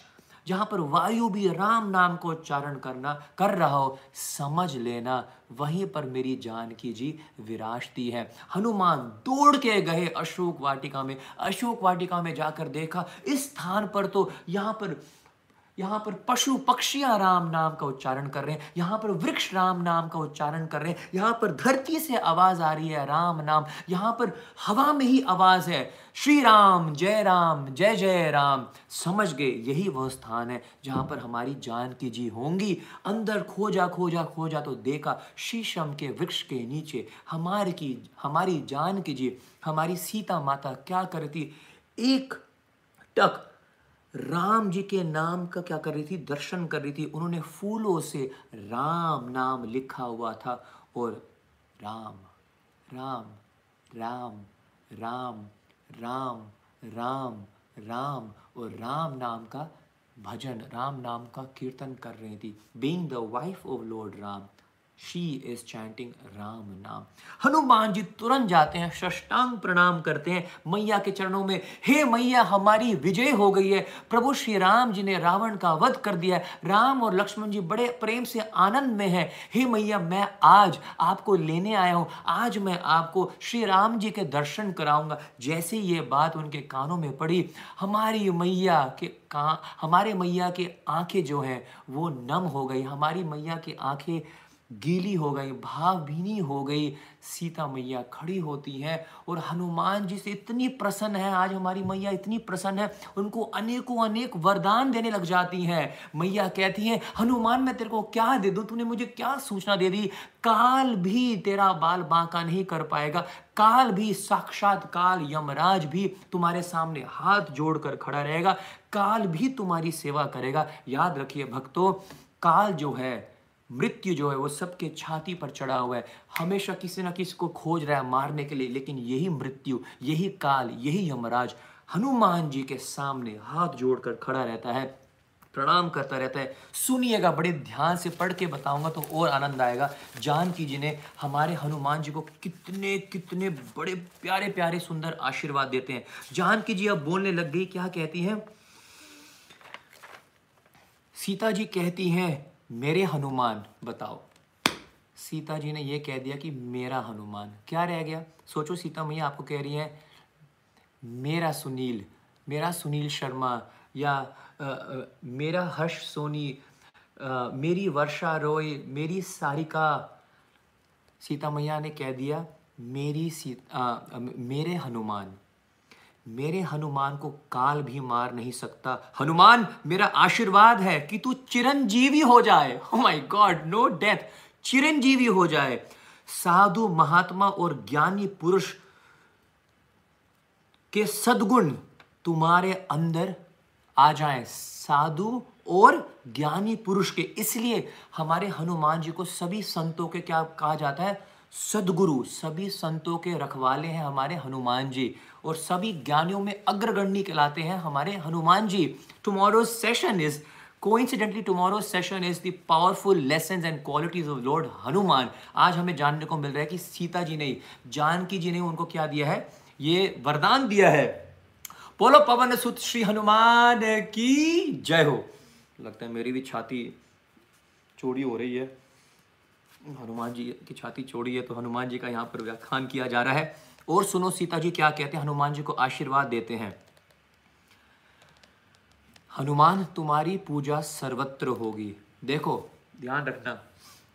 जहाँ पर वायु भी राम नाम को उच्चारण करना, कर रहा हो, समझ लेना, वहीं पर मेरी जान की जी विराजती है। हनुमान दौड़ के गए अशोक वाटिका में। अशोक वाटिका में जाकर देखा, इस स्थान पर तो यहाँ पर यहाँ पर पशु पक्षियाँ राम नाम का उच्चारण कर रहे हैं। यहाँ पर वृक्ष राम नाम का उच्चारण कर रहे हैं। यहाँ पर धरती से आवाज़ आ रही है राम नाम। यहाँ पर हवा में ही आवाज़ है। श्री राम, जय राम, जय जय राम। समझ गए, यही वह स्थान है जहाँ पर हमारी जान की जी होंगी। अंदर खोजा खोजा खोजा तो देखा। शीशम के वृक्ष के नीचे हमारे की, हमारी जान की जी, हमारी सीता माता क्या करती? एक टक राम जी के नाम का क्या कर रही थी? दर्शन कर रही थी। उन्होंने फूलों से राम नाम लिखा हुआ था और राम राम राम राम राम राम राम और राम नाम का भजन, राम नाम का कीर्तन कर रही थी। Being the wife of lord Ram she is chanting Ram naam Hanuman ji तुरंत जाते हैं षष्टांग प्रणाम करते हैं। मैया के चरणों में, हे मैया, हमारी विजय हो गई है। प्रभु श्री राम जी ने रावण का वध कर दिया है। राम और लक्ष्मण जी बड़े प्रेम से आनंद में हैं। हे मैया, मैं आज आपको लेने आया हूँ। आज मैं आपको श्री राम जी के दर्शन कराऊँगा। जैसे ये बात उनके कानों में पड़ी, हमारी मैया के का, हमारे मैया के आँखें जो हैं, वो नम हो गई। हमारी मैया की आँखें गीली हो गई, भावभीनी हो गई, सीता मैया खड़ी होती हैं और हनुमान जी से इतनी प्रसन्न है, आज हमारी मैया इतनी प्रसन्न है, उनको अनेकों अनेक वरदान देने लग जाती हैं। मैया कहती हैं, हनुमान, मैं तेरे को क्या दे दूँ? तूने मुझे क्या सूचना दे दी? काल भी तेरा बाल बांका नहीं कर पाएगा। काल भी, साक्षात काल यमराज भी तुम्हारे सामने हाथ जोड़कर खड़ा रहेगा। काल भी तुम्हारी सेवा करेगा। याद रखिए भक्तों, काल जो है मृत्यु जो है वो सबके छाती पर चढ़ा हुआ है। हमेशा किसी ना किसी को खोज रहा है मारने के लिए, लेकिन यही मृत्यु, यही काल, यही यमराज हनुमान जी के सामने हाथ जोड़कर खड़ा रहता है, प्रणाम करता रहता है। सुनिएगा, बड़े ध्यान से पढ़ के बताऊँगा तो और आनंद आएगा। जानकी जी ने, हमारे हनुमान जी को कितने कितने बड़े प्यारे प्यारे सुंदर आशीर्वाद देते हैं। जानकी जी अब बोलने लग गई, क्या कहती हैं? सीता जी कहती हैं मेरे हनुमान बताओ। सीता जी ने यह कह दिया कि मेरा हनुमान। क्या रह गया? सोचो सीता मैया आपको कह रही है मेरा सुनील मेरा सुनील शर्मा या आ, आ, मेरा हर्ष सोनी आ, मेरी वर्षा रॉय मेरी सारिका। सीता मैया ने कह दिया मेरी सी आ, मेरे हनुमान। मेरे हनुमान को काल भी मार नहीं सकता। हनुमान, मेरा आशीर्वाद है कि तू चिरंजीवी हो जाए। माय गॉड नो डेथ चिरंजीवी हो जाए। साधु, महात्मा और ज्ञानी पुरुष के सदगुण तुम्हारे अंदर आ जाए। साधु और ज्ञानी पुरुष के। इसलिए हमारे हनुमान जी को सभी संतों के क्या कहा जाता है? सदगुरु, सभी संतों के रखवाले हैं हमारे हनुमान जी। और सभी ज्ञानियों में अग्रगण्य कहलाते हैं हमारे Hanuman ji. Tomorrow session is coincidentally tomorrow session is the powerful lesson and qualities of lord Hanuman आज हमें जानने को मिल रहा है कि सीता जी ने जानकी जी ने उनको क्या दिया है? ये वरदान दिया है। बोलो, पवन सुत श्री हनुमान की जय हो। लगता है मेरी भी छाती चोरी हो रही है। हनुमान जी की छाती चोरी है तो हनुमान जी का यहाँ पर व्याख्यान किया जा रहा है। और सुनो सीता जी क्या कहते हैं, हनुमान जी को आशीर्वाद देते हैं। हनुमान, तुम्हारी पूजा सर्वत्र होगी। देखो, ध्यान रखना,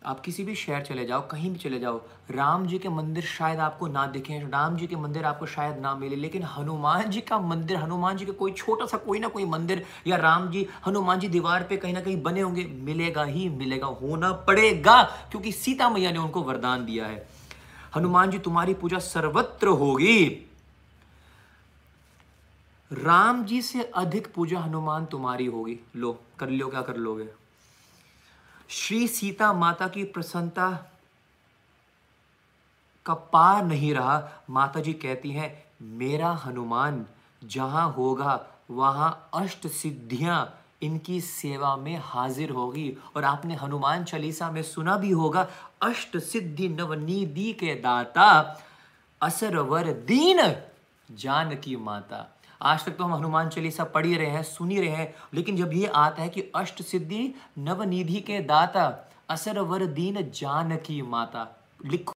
आप किसी भी शहर चले जाओ, कहीं भी चले जाओ, राम जी के मंदिर शायद आपको ना दिखें, राम जी के मंदिर आपको शायद ना मिले, लेकिन हनुमान जी का मंदिर, हनुमान जी का कोई छोटा सा कोई ना कोई मंदिर, या राम जी, हनुमान जी दीवार पे कहीं ना कहीं बने होंगे, मिलेगा ही मिलेगा, होना पड़ेगा, क्योंकि सीता मैया ने उनको वरदान दिया है। हनुमान जी, तुम्हारी पूजा सर्वत्र होगी। राम जी से अधिक पूजा हनुमान तुम्हारी होगी। लो, कर लो, क्या कर लोगे? श्री सीता माता की प्रसन्नता का पार नहीं रहा। माता जी कहती हैं, मेरा हनुमान जहाँ होगा, वहाँ अष्ट सिद्धियाँ इनकी सेवा में हाजिर होगी। और आपने हनुमान चालीसा में सुना भी होगा, अष्ट सिद्धि नवनिधि के दाता, असरवर दीन जानकी माता। आज तक तो हम हनुमान चालीसा पढ़ ही रहे हैं, सुन ही रहे हैं, लेकिन जब ये आता है कि अष्ट सिद्धि नवनिधि के दाता असर वर दीन जानकी माता, लिखो।